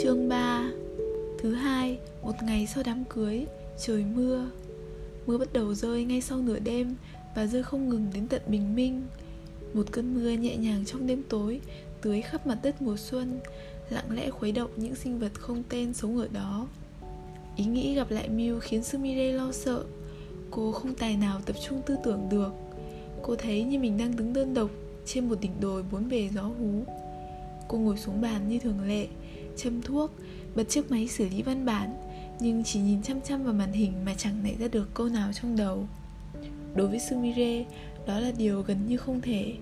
Chương 3 Thứ hai, một ngày sau đám cưới, trời mưa. Mưa bắt đầu rơi ngay sau nửa đêm Và rơi không ngừng đến tận bình minh. Một cơn mưa nhẹ nhàng trong đêm tối Tưới khắp mặt đất mùa xuân Lặng lẽ khuấy động những sinh vật không tên sống ở đó. Ý nghĩ gặp lại Miu khiến Sumire lo sợ. Cô không tài nào tập trung tư tưởng được. Cô thấy như mình đang đứng đơn độc Trên một đỉnh đồi bốn bề gió hú. Cô ngồi xuống bàn như thường lệ Châm thuốc Bật chiếc máy xử lý văn bản Nhưng chỉ nhìn chăm chăm vào màn hình Mà chẳng nảy ra được câu nào trong đầu. Đối với Sumire Đó là điều gần như không thể.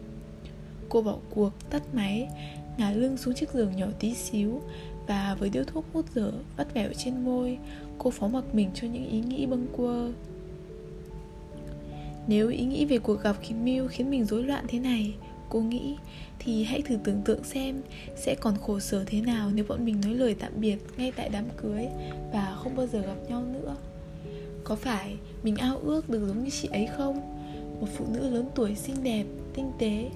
Cô bỏ cuộc, tắt máy Ngả lưng xuống chiếc giường nhỏ tí xíu Và với điếu thuốc hút dở Vắt vẻo trên môi Cô phó mặc mình cho những ý nghĩ bâng quơ. Nếu ý nghĩ về cuộc gặp khiến Miu khiến mình rối loạn thế này Cô nghĩ, thì hãy thử tưởng tượng xem sẽ còn khổ sở thế nào nếu bọn mình nói lời tạm biệt ngay tại đám cưới và không bao giờ gặp nhau nữa. Có phải mình ao ước được giống như chị ấy không? Một phụ nữ lớn tuổi xinh đẹp, tinh tế.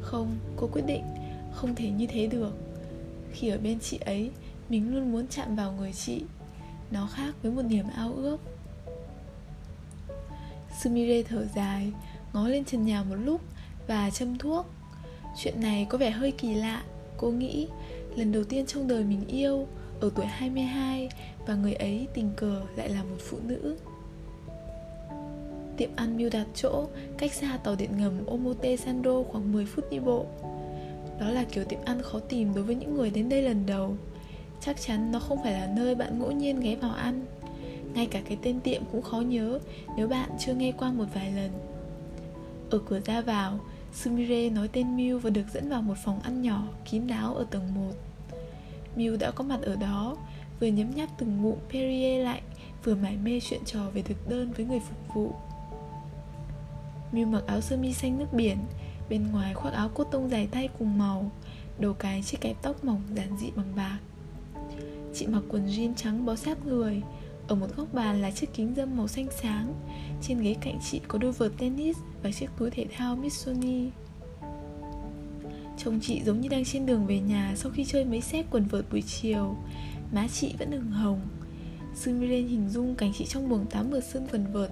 Không, cô quyết định không thể như thế được. Khi ở bên chị ấy, mình luôn muốn chạm vào người chị. Nó khác với một niềm ao ước. Sumire thở dài, ngó lên trần nhà một lúc và châm thuốc. Chuyện này có vẻ hơi kỳ lạ. Cô nghĩ, lần đầu tiên trong đời mình yêu, Ở tuổi 22 Và người ấy tình cờ lại là một phụ nữ. Tiệm ăn mưu đặt chỗ, Cách xa tàu điện ngầm Omote Sando khoảng 10 phút đi bộ. Đó là kiểu tiệm ăn khó tìm đối với những người đến đây lần đầu. Chắc chắn nó không phải là nơi bạn ngẫu nhiên ghé vào ăn. Ngay cả cái tên tiệm cũng khó nhớ Nếu bạn chưa nghe qua một vài lần. Ở cửa ra vào Sumire nói tên Miu và được dẫn vào một phòng ăn nhỏ, kín đáo ở tầng 1 Miu đã có mặt ở đó, vừa nhấm nháp từng ngụm Perrier lạnh Vừa mải mê chuyện trò về thực đơn với người phục vụ. Miu mặc áo sơ mi xanh nước biển Bên ngoài khoác áo cốt tông dài tay cùng màu Đầu cái chiếc kẹp tóc mỏng giản dị bằng bạc. Chị mặc quần jean trắng bó sát người ở một góc bàn là chiếc kính dâm màu xanh sáng. Trên ghế cạnh chị có đôi vợt tennis và chiếc túi thể thao Missoni Chồng chị giống như đang trên đường về nhà sau khi chơi mấy xếp quần vợt buổi chiều. Má chị vẫn ửng hồng. Sumiren hình dung cảnh chị trong buồng tắm mượt sân quần vợt,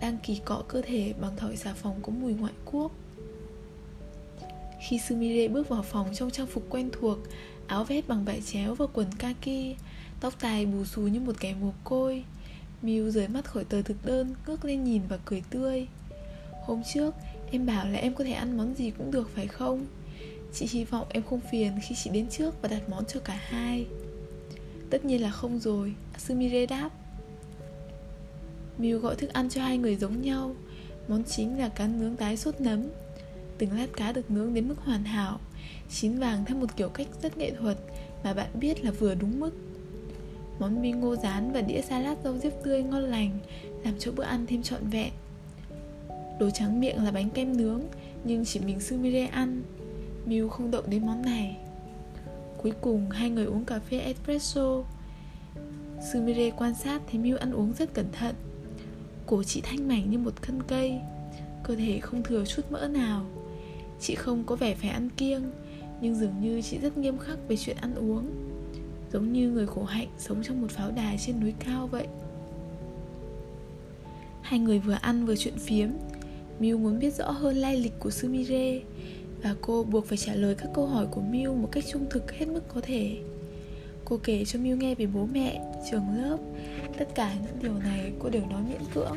Đang kỳ cọ cơ thể bằng thỏi xà phòng có mùi ngoại quốc. Khi Sumire bước vào phòng trong trang phục quen thuộc, Áo vest bằng vải chéo và quần kaki Tóc tai bù xù như một kẻ mồ côi. Miu rời mắt khỏi tờ thực đơn, Ngước lên nhìn và cười tươi. Hôm trước, em bảo là em có thể ăn món gì cũng được, phải không? Chị hy vọng em không phiền khi chị đến trước và đặt món cho cả hai. Tất nhiên là không rồi Sumire đáp. Miu gọi thức ăn cho hai người giống nhau. Món chính là cá nướng tái sốt nấm. Từng lát cá được nướng đến mức hoàn hảo, Chín vàng theo một kiểu cách rất nghệ thuật Mà bạn biết là vừa đúng mức. Món mì ngô rán và đĩa salad rau diếp tươi ngon lành, Làm cho bữa ăn thêm trọn vẹn. Đồ trắng miệng là bánh kem nướng, Nhưng chỉ mình Sumire ăn. Miu không động đến món này. Cuối cùng, hai người uống cà phê espresso. Sumire quan sát thấy Miu ăn uống rất cẩn thận. Cổ chị thanh mảnh như một thân cây, Cơ thể không thừa chút mỡ nào. Chị không có vẻ phải ăn kiêng, Nhưng dường như chị rất nghiêm khắc về chuyện ăn uống. Giống như người khổ hạnh sống trong một pháo đài trên núi cao vậy. Hai người vừa ăn vừa chuyện phiếm Miu muốn biết rõ hơn lai lịch của Sumire Và cô buộc phải trả lời các câu hỏi của Miu một cách trung thực hết mức có thể. Cô kể cho Miu nghe về bố mẹ, trường lớp Tất cả những điều này cô đều nói miễn cưỡng.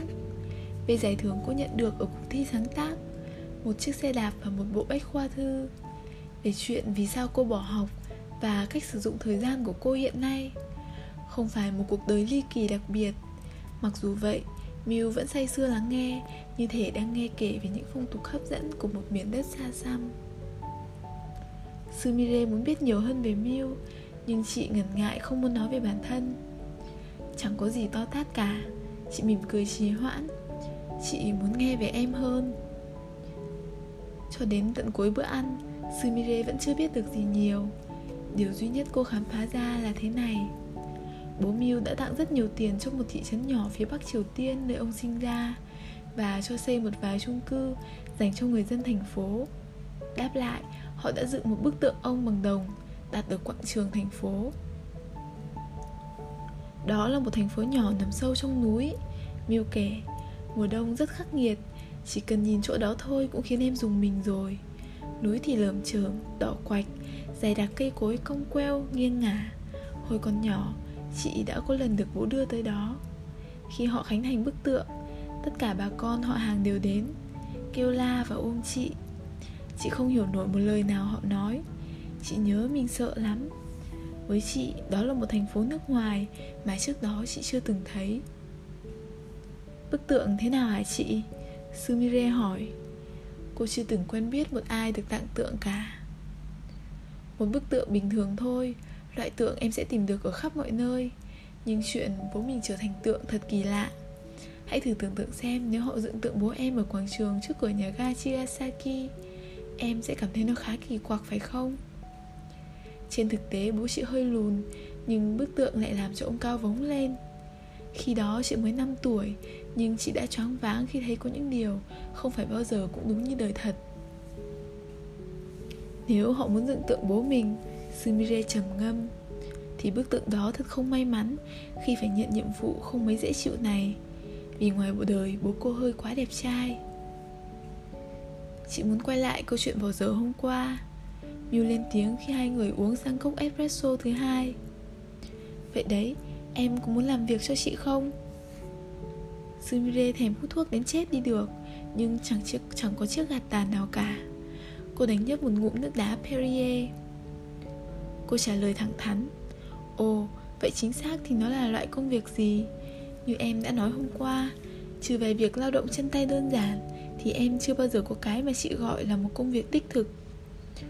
Về giải thưởng cô nhận được ở cuộc thi sáng tác Một chiếc xe đạp và một bộ bách khoa thư. Về chuyện vì sao cô bỏ học và cách sử dụng thời gian của cô hiện nay. Không phải một cuộc đời ly kỳ đặc biệt. Mặc dù vậy, Miu vẫn say sưa lắng nghe, Như thể đang nghe kể về những phong tục hấp dẫn Của một miền đất xa xăm. Sumire muốn biết nhiều hơn về Miu, Nhưng chị ngần ngại không muốn nói về bản thân. Chẳng có gì to tát cả, Chị mỉm cười trì hoãn. Chị muốn nghe về em hơn. Cho đến tận cuối bữa ăn Sumire vẫn chưa biết được gì nhiều. Điều duy nhất cô khám phá ra là thế này. Bố Miu đã tặng rất nhiều tiền cho một thị trấn nhỏ phía Bắc Triều Tiên nơi ông sinh ra Và cho xây một vài chung cư dành cho người dân thành phố. Đáp lại, họ đã dựng một bức tượng ông bằng đồng đặt ở quảng trường thành phố. Đó là một thành phố nhỏ nằm sâu trong núi. Miu kể Mùa đông rất khắc nghiệt Chỉ cần nhìn chỗ đó thôi cũng khiến em dùng mình rồi. Núi thì lởm chởm, đỏ quạch Dày đặc cây cối cong queo, nghiêng ngả. Hồi còn nhỏ, chị đã có lần được bố đưa tới đó. Khi họ khánh thành bức tượng Tất cả bà con họ hàng đều đến Kêu la và ôm chị. Chị không hiểu nổi một lời nào họ nói. Chị nhớ mình sợ lắm. Với chị, đó là một thành phố nước ngoài Mà trước đó chị chưa từng thấy. Bức tượng thế nào hả chị? Sumire hỏi. Cô chưa từng quen biết một ai được tặng tượng cả. Một bức tượng bình thường thôi. Loại tượng em sẽ tìm được ở khắp mọi nơi, Nhưng chuyện bố mình trở thành tượng thật kỳ lạ. Hãy thử tưởng tượng xem nếu họ dựng tượng bố em ở quảng trường trước cửa nhà ga Chigasaki, Em sẽ cảm thấy nó khá kỳ quặc, phải không? Trên thực tế, bố chị hơi lùn, Nhưng bức tượng lại làm cho ông cao vống lên. Khi đó chị mới 5 tuổi, Nhưng chị đã choáng váng khi thấy có những điều Không phải bao giờ cũng đúng như đời thật. Nếu họ muốn dựng tượng bố mình Sumire trầm ngâm Thì bức tượng đó thật không may mắn Khi phải nhận nhiệm vụ không mấy dễ chịu này Vì ngoài bộ đời bố cô hơi quá đẹp trai. Chị muốn quay lại câu chuyện vào giờ hôm qua Miu lên tiếng khi hai người uống sang cốc espresso thứ hai. Vậy đấy, em có muốn làm việc cho chị không? Sumire thèm hút thuốc đến chết đi được Nhưng chẳng chiếc chẳng có chiếc gạt tàn nào cả. Cô đánh nhấp một ngụm nước đá Perrier. Cô trả lời thẳng thắn Ồ, vậy chính xác thì nó là loại công việc gì? Như em đã nói hôm qua Trừ về việc lao động chân tay đơn giản Thì em chưa bao giờ có cái mà chị gọi là một công việc đích thực.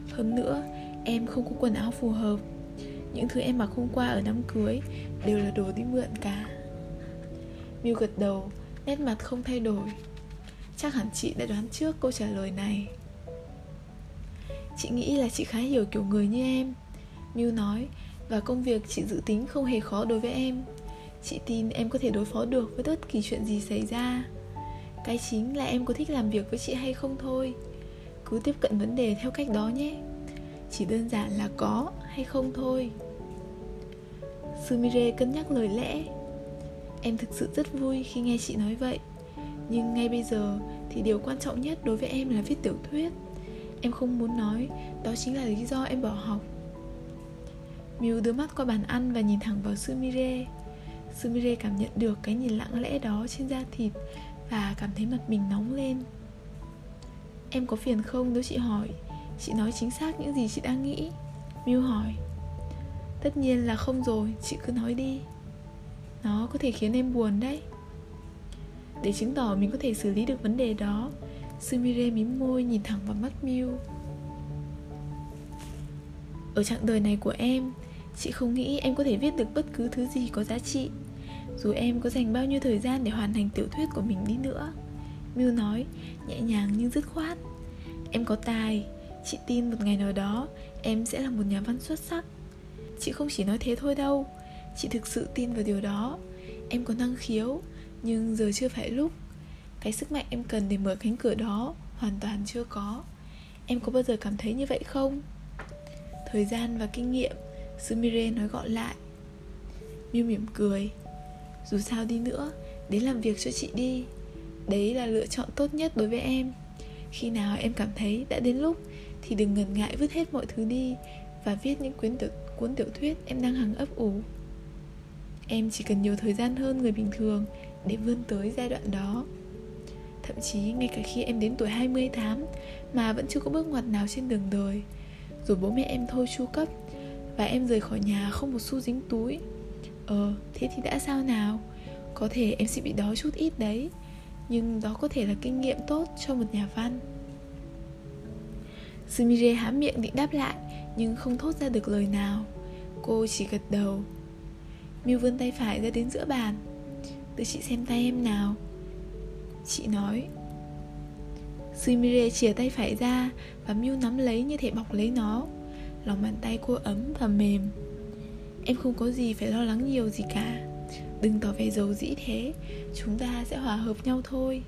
Hơn nữa, em không có quần áo phù hợp. Những thứ em mặc hôm qua ở đám cưới Đều là đồ đi mượn cả. Miu gật đầu, nét mặt không thay đổi. Chắc hẳn chị đã đoán trước câu trả lời này. Chị nghĩ là chị khá hiểu kiểu người như em. Miu nói, Và công việc chị dự tính không hề khó đối với em. Chị tin em có thể đối phó được với bất kỳ chuyện gì xảy ra. Cái chính là em có thích làm việc với chị hay không thôi. Cứ tiếp cận vấn đề theo cách đó nhé. Chỉ đơn giản là có hay không thôi. Sumire cân nhắc lời lẽ. Em thực sự rất vui khi nghe chị nói vậy. Nhưng ngay bây giờ thì điều quan trọng nhất đối với em là viết tiểu thuyết. Em không muốn nói Đó chính là lý do em bỏ học. Miu đưa mắt qua bàn ăn và nhìn thẳng vào Sumire. Sumire cảm nhận được cái nhìn lặng lẽ đó trên da thịt Và cảm thấy mặt mình nóng lên. Em có phiền không? Nếu chị hỏi. Chị nói chính xác những gì chị đang nghĩ. Miu hỏi. Tất nhiên là không rồi, chị cứ nói đi. Nó có thể khiến em buồn đấy. Để chứng tỏ mình có thể xử lý được vấn đề đó Sumire mím môi nhìn thẳng vào mắt Miu. Ở chặng đời này của em Chị không nghĩ em có thể viết được bất cứ thứ gì có giá trị. Dù em có dành bao nhiêu thời gian để hoàn thành tiểu thuyết của mình đi nữa Miu nói, nhẹ nhàng nhưng dứt khoát. Em có tài, chị tin một ngày nào đó em sẽ là một nhà văn xuất sắc. Chị không chỉ nói thế thôi đâu Chị thực sự tin vào điều đó. Em có năng khiếu Nhưng giờ chưa phải lúc cái sức mạnh em cần để mở cánh cửa đó Hoàn toàn chưa có. Em có bao giờ cảm thấy như vậy không? Thời gian và kinh nghiệm Sumire nói gọn lại. Miu mỉm cười. Dù sao đi nữa Đến làm việc cho chị đi. Đấy là lựa chọn tốt nhất đối với em. Khi nào em cảm thấy đã đến lúc Thì đừng ngần ngại vứt hết mọi thứ đi Và viết những cuốn tiểu, cuốn tiểu thuyết em đang hằng ấp ủ. Em chỉ cần nhiều thời gian hơn người bình thường Để vươn tới giai đoạn đó. Thậm chí ngay cả khi em đến tuổi 28 Mà vẫn chưa có bước ngoặt nào trên đường đời. Rồi bố mẹ em thôi chu cấp và em rời khỏi nhà không một xu dính túi. Ờ, thế thì đã sao nào? Có thể em sẽ bị đói chút ít đấy Nhưng đó có thể là kinh nghiệm tốt cho một nhà văn. Sumire há miệng định đáp lại Nhưng không thốt ra được lời nào. Cô chỉ gật đầu. Miu vươn tay phải ra đến giữa bàn. Tự chị xem tay em nào. Chị nói. Sumire chìa tay phải ra Và Miu nắm lấy như thể bọc lấy nó. Lòng bàn tay cô ấm và mềm. Em không có gì phải lo lắng nhiều gì cả. Đừng tỏ vẻ dầu dĩ thế. Chúng ta sẽ hòa hợp nhau thôi.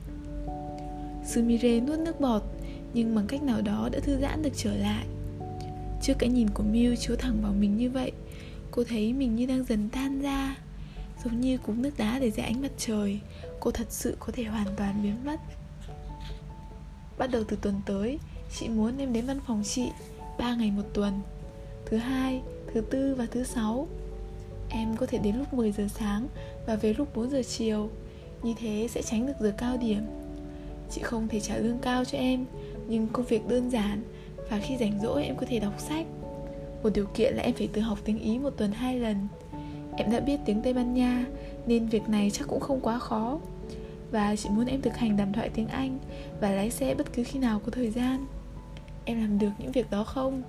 Sumire nuốt nước bọt, Nhưng bằng cách nào đó đã thư giãn được trở lại. Trước cái nhìn của Miu chiếu thẳng vào mình như vậy, Cô thấy mình như đang dần tan ra, Giống như cúng nước đá để dưới ánh mặt trời. Cô thật sự có thể hoàn toàn biến mất. Bắt đầu từ tuần tới Chị muốn em đến văn phòng chị 3 ngày một tuần Thứ hai, thứ tư và thứ sáu. Em có thể đến lúc 10 giờ sáng Và về lúc 4 giờ chiều. Như thế sẽ tránh được giờ cao điểm. Chị không thể trả lương cao cho em Nhưng công việc đơn giản Và khi rảnh rỗi em có thể đọc sách. Một điều kiện là em phải tự học tiếng Ý một tuần hai lần. Em đã biết tiếng Tây Ban Nha Nên việc này chắc cũng không quá khó. Và chị muốn em thực hành đàm thoại tiếng Anh Và lái xe bất cứ khi nào có thời gian. Em làm được những việc đó không?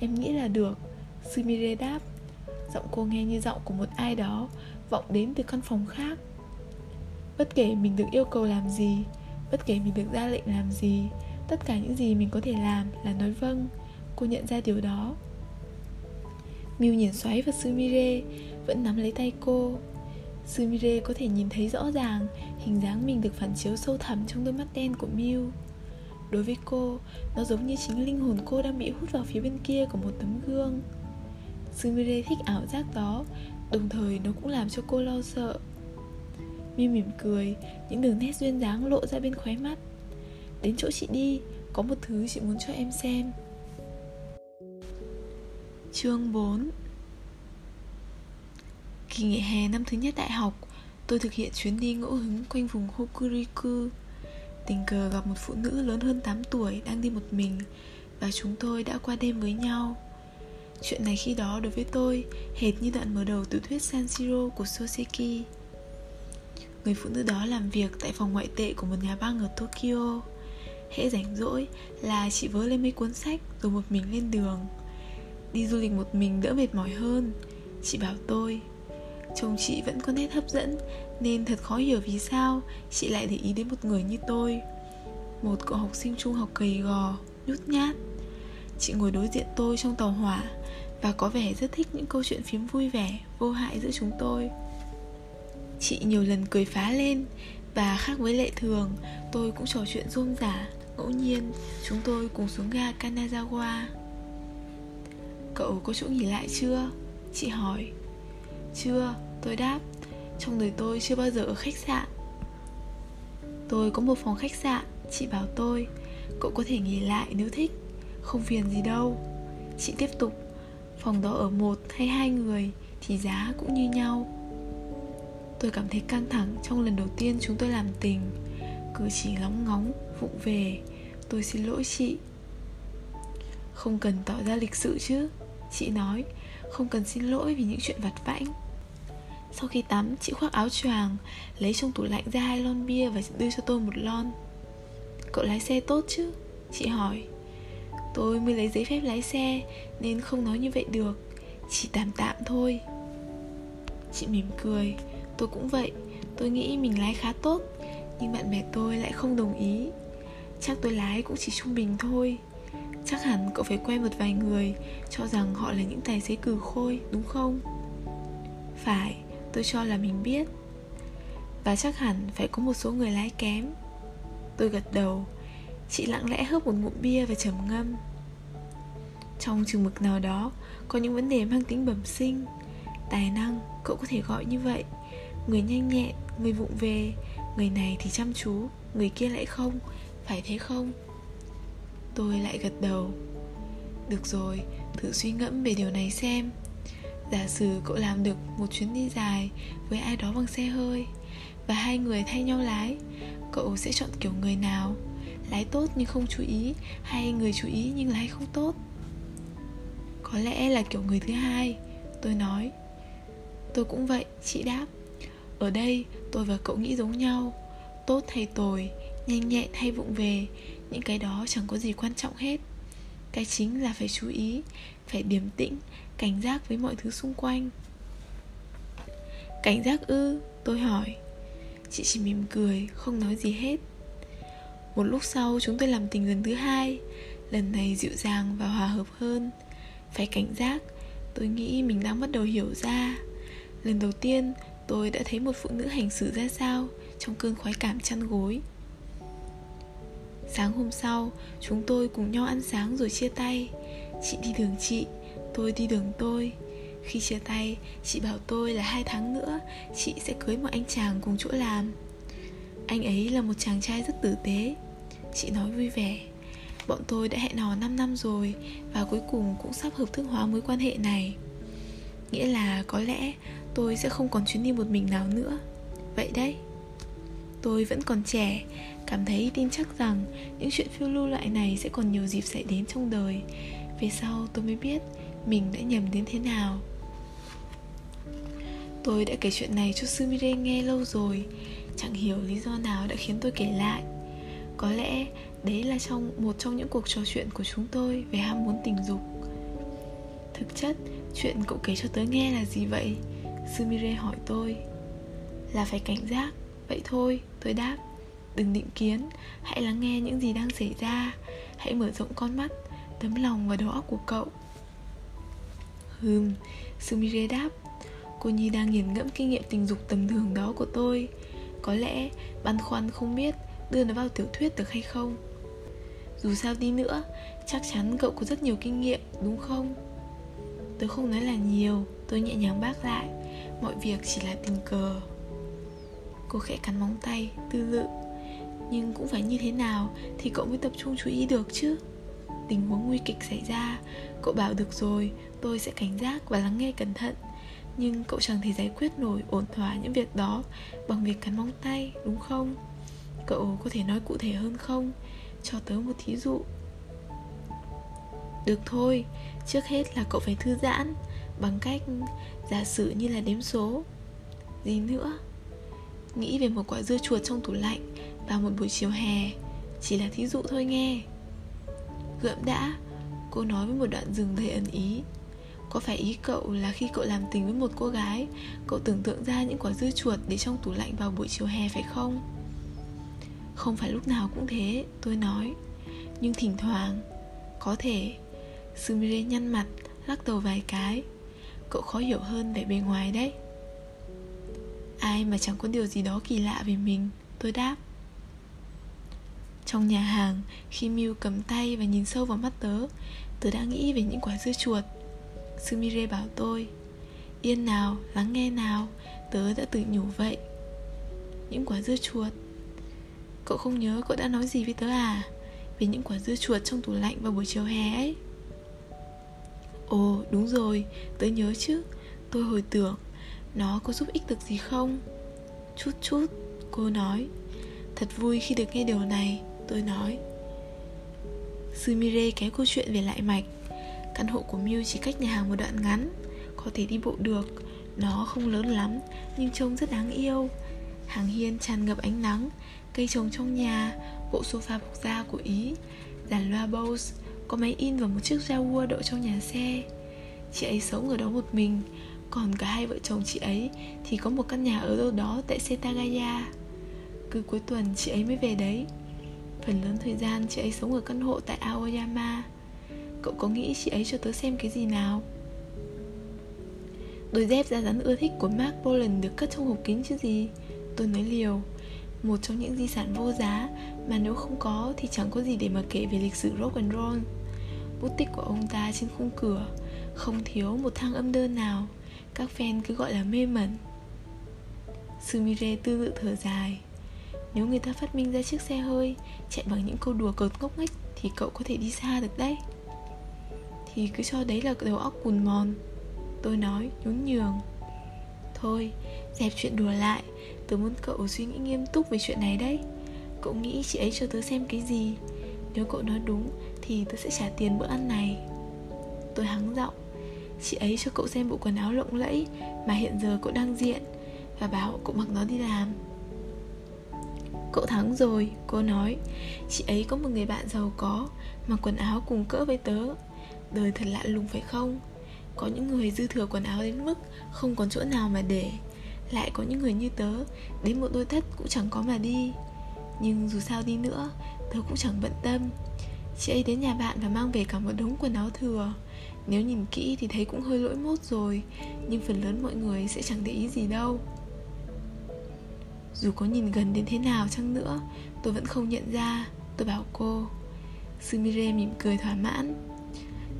Em nghĩ là được. Sumire đáp, Giọng cô nghe như giọng của một ai đó Vọng đến từ căn phòng khác. Bất kể mình được yêu cầu làm gì, Bất kể mình được ra lệnh làm gì, Tất cả những gì mình có thể làm là nói vâng. Cô nhận ra điều đó. Miu nhìn xoáy vào Sumire, Vẫn nắm lấy tay cô. Sumire có thể nhìn thấy rõ ràng Hình dáng mình được phản chiếu sâu thẳm trong đôi mắt đen của Miu. Đối với cô, nó giống như chính linh hồn cô đang bị hút vào phía bên kia của một tấm gương. Sumire thích ảo giác đó Đồng thời nó cũng làm cho cô lo sợ. Miu mỉm cười Những đường nét duyên dáng lộ ra bên khóe mắt. Đến chỗ chị đi Có một thứ chị muốn cho em xem. Chương 4 Kỳ nghỉ hè năm thứ nhất đại học, Tôi thực hiện chuyến đi ngẫu hứng quanh vùng Hokuriku. Tình cờ gặp một phụ nữ lớn hơn 8 tuổi đang đi một mình Và chúng tôi đã qua đêm với nhau. Chuyện này khi đó đối với tôi hệt như đoạn mở đầu tiểu thuyết Sanjiro của Soseki. Người phụ nữ đó làm việc tại phòng ngoại tệ của một nhà băng ở Tokyo. Hễ rảnh rỗi là chị vớ lên mấy cuốn sách rồi một mình lên đường. Đi du lịch một mình đỡ mệt mỏi hơn, Chị bảo tôi. Trông chị vẫn có nét hấp dẫn, Nên thật khó hiểu vì sao Chị lại để ý đến một người như tôi. Một cậu học sinh trung học gầy gò, Nhút nhát. Chị ngồi đối diện tôi trong tàu hỏa Và có vẻ rất thích những câu chuyện phím vui vẻ, Vô hại giữa chúng tôi. Chị nhiều lần cười phá lên Và khác với lệ thường, Tôi cũng trò chuyện rôm rả, Ngẫu nhiên chúng tôi cùng xuống ga Kanazawa. Cậu có chỗ nghỉ lại chưa? Chị hỏi. Chưa, tôi đáp. Trong đời tôi chưa bao giờ ở khách sạn. Tôi có một phòng khách sạn Chị bảo tôi. Cậu có thể nghỉ lại nếu thích Không phiền gì đâu. Chị tiếp tục. Phòng đó ở một hay hai người Thì giá cũng như nhau. Tôi cảm thấy căng thẳng trong lần đầu tiên chúng tôi làm tình. Cử chỉ lóng ngóng, vụng về. Tôi xin lỗi chị. Không cần tỏ ra lịch sự chứ Chị nói. Không cần xin lỗi vì những chuyện vặt vãnh. Sau khi tắm chị khoác áo choàng Lấy trong tủ lạnh ra hai lon bia Và đưa cho tôi một lon. Cậu lái xe tốt chứ? Chị hỏi. Tôi mới lấy giấy phép lái xe Nên không nói như vậy được. Chỉ tạm tạm thôi. Chị mỉm cười. Tôi cũng vậy. Tôi nghĩ mình lái khá tốt Nhưng bạn bè tôi lại không đồng ý. Chắc tôi lái cũng chỉ trung bình thôi. Chắc hẳn cậu phải quen một vài người Cho rằng họ là những tài xế cừ khôi Đúng không? Phải, tôi cho là mình biết. Và chắc hẳn phải có một số người lái kém. Tôi gật đầu Chị lặng lẽ hớp một ngụm bia và trầm ngâm. Trong chừng mực nào đó Có những vấn đề mang tính bẩm sinh Tài năng, cậu có thể gọi như vậy. Người nhanh nhẹn, người vụng về Người này thì chăm chú Người kia lại không Phải thế không? Tôi lại gật đầu. Được rồi, thử suy ngẫm về điều này xem. Giả sử cậu làm được một chuyến đi dài Với ai đó bằng xe hơi Và hai người thay nhau lái Cậu sẽ chọn kiểu người nào? Lái tốt nhưng không chú ý Hay người chú ý nhưng lái không tốt? Có lẽ là kiểu người thứ hai Tôi nói. Tôi cũng vậy, chị đáp. Ở đây tôi và cậu nghĩ giống nhau. Tốt hay tồi Nhanh nhẹn hay vụng về những cái đó chẳng có gì quan trọng hết. Cái chính là phải chú ý phải điềm tĩnh cảnh giác với mọi thứ xung quanh. Cảnh giác ư? Tôi hỏi. Chị chỉ mỉm cười không nói gì hết. Một lúc sau chúng tôi làm tình lần thứ hai. Lần này dịu dàng và hòa hợp hơn. Phải cảnh giác tôi nghĩ mình đang bắt đầu hiểu ra. Lần đầu tiên tôi đã thấy một phụ nữ hành xử ra sao trong cơn khoái cảm chăn gối. Sáng hôm sau, chúng tôi cùng nhau ăn sáng rồi chia tay. Chị đi đường chị, tôi đi đường tôi. Khi chia tay, chị bảo tôi là hai tháng nữa Chị sẽ cưới một anh chàng cùng chỗ làm. Anh ấy là một chàng trai rất tử tế. Chị nói vui vẻ Bọn tôi đã hẹn hò 5 năm rồi Và cuối cùng cũng sắp hợp thức hóa mối quan hệ này. Nghĩa là có lẽ tôi sẽ không còn chuyến đi một mình nào nữa. Vậy đấy. Tôi vẫn còn trẻ Cảm thấy tin chắc rằng Những chuyện phiêu lưu loại này sẽ còn nhiều dịp xảy đến trong đời. Về sau tôi mới biết mình đã nhầm đến thế nào? Tôi đã kể chuyện này cho Sumire nghe lâu rồi. Chẳng hiểu lý do nào đã khiến tôi kể lại. Có lẽ đấy là trong một trong những cuộc trò chuyện của chúng tôi về ham muốn tình dục. Thực chất, chuyện cậu kể cho tớ nghe là gì vậy? Sumire hỏi tôi. Là phải cảnh giác. Vậy thôi, tôi đáp. Đừng định kiến, hãy lắng nghe những gì đang xảy ra. Hãy mở rộng con mắt, tấm lòng và đầu óc của cậu. Hừm, Sumire đáp Cô Nhi đang nghiền ngẫm kinh nghiệm tình dục tầm thường đó của tôi. Có lẽ băn khoăn không biết đưa nó vào tiểu thuyết được hay không. Dù sao đi nữa, chắc chắn cậu có rất nhiều kinh nghiệm, đúng không? Tôi không nói là nhiều, tôi nhẹ nhàng bác lại. Mọi việc chỉ là tình cờ. Cô khẽ cắn móng tay, tư lự. Nhưng cũng phải như thế nào Thì cậu mới tập trung chú ý được chứ? Tình huống nguy kịch xảy ra Cậu bảo được rồi Tôi sẽ cảnh giác và lắng nghe cẩn thận Nhưng cậu chẳng thể giải quyết nổi ổn thỏa những việc đó Bằng việc cắn móng tay, đúng không? Cậu có thể nói cụ thể hơn không? Cho tớ một thí dụ Được thôi, trước hết là cậu phải thư giãn Bằng cách giả sử như là đếm số Gì nữa? Nghĩ về một quả dưa chuột trong tủ lạnh Vào một buổi chiều hè Chỉ là thí dụ thôi nghe Gượm đã Cô nói với một đoạn rừng đầy ẩn ý có phải ý cậu là khi cậu làm tình với một cô gái, Cậu tưởng tượng ra những quả dưa chuột Để trong tủ lạnh vào buổi chiều hè phải không? Không phải lúc nào cũng thế, Tôi nói. Nhưng thỉnh thoảng, Có thể. Sumire nhăn mặt, Lắc đầu vài cái. Cậu khó hiểu hơn vẻ bề ngoài đấy. Ai mà chẳng có điều gì đó kỳ lạ về mình, Tôi đáp. Trong nhà hàng, Khi Miu cầm tay và nhìn sâu vào mắt tớ Tớ đã nghĩ về những quả dưa chuột. Sumire bảo tôi Yên nào, lắng nghe nào Tớ đã tự nhủ vậy. Những quả dưa chuột. Cậu không nhớ cậu đã nói gì với tớ à? Về những quả dưa chuột trong tủ lạnh vào buổi chiều hè ấy. Ồ đúng rồi Tớ nhớ chứ. Tôi hồi tưởng nó có giúp ích được gì không? Chút chút Cô nói. Thật vui khi được nghe điều này Tôi nói. Sumire kéo câu chuyện về lại mạch. Căn hộ của Miu chỉ cách nhà hàng một đoạn ngắn, Có thể đi bộ được. Nó không lớn lắm, Nhưng trông rất đáng yêu. Hàng hiên tràn ngập ánh nắng, Cây trồng trong nhà, Bộ sofa bọc da của Ý Dàn loa Bose, Có máy in và một chiếc Jaguar đậu trong nhà xe. Chị ấy sống ở đó một mình, còn cả hai vợ chồng chị ấy thì có một căn nhà ở đâu đó tại Setagaya. Cứ cuối tuần chị ấy mới về đấy. Phần lớn thời gian chị ấy sống ở căn hộ tại Aoyama. Cậu có nghĩ chị ấy cho tớ xem cái gì nào? Đôi dép da rắn ưa thích của Mark Bolan được cất trong hộp kính chứ gì? Tôi nói liều. Một trong những di sản vô giá Mà nếu không có thì chẳng có gì để mà kể về lịch sử rock and roll. Bút tích của ông ta trên khung cửa, Không thiếu một thang âm đơn nào. Các fan cứ gọi là mê mẩn. Sumire tư tự thở dài. Nếu người ta phát minh ra chiếc xe hơi Chạy bằng những câu đùa cợt ngốc nghếch Thì cậu có thể đi xa được đấy. Thì cứ cho đấy là đầu óc cùn mòn. Tôi nói nhún nhường. Thôi dẹp chuyện đùa lại. Tớ muốn cậu suy nghĩ nghiêm túc về chuyện này đấy. Cậu nghĩ chị ấy cho tớ xem cái gì? Nếu cậu nói đúng Thì tớ sẽ trả tiền bữa ăn này. Tôi hắng giọng. Chị ấy cho cậu xem bộ quần áo lộng lẫy Mà hiện giờ cậu đang diện Và bảo cậu mặc nó đi làm. Cậu thắng rồi, cô nói. Chị ấy có một người bạn giàu có Mặc quần áo cùng cỡ với tớ. Đời thật lạ lùng phải không? Có những người dư thừa quần áo đến mức Không còn chỗ nào mà để. Lại có những người như tớ, Đến một đôi tất cũng chẳng có mà đi. Nhưng dù sao đi nữa, Tớ cũng chẳng bận tâm. Chị ấy đến nhà bạn và mang về cả một đống quần áo thừa. Nếu nhìn kỹ thì thấy cũng hơi lỗi mốt rồi, Nhưng phần lớn mọi người sẽ chẳng để ý gì đâu. Dù có nhìn gần đến thế nào chăng nữa, Tôi vẫn không nhận ra, Tôi bảo cô. Sumire mỉm cười thỏa mãn.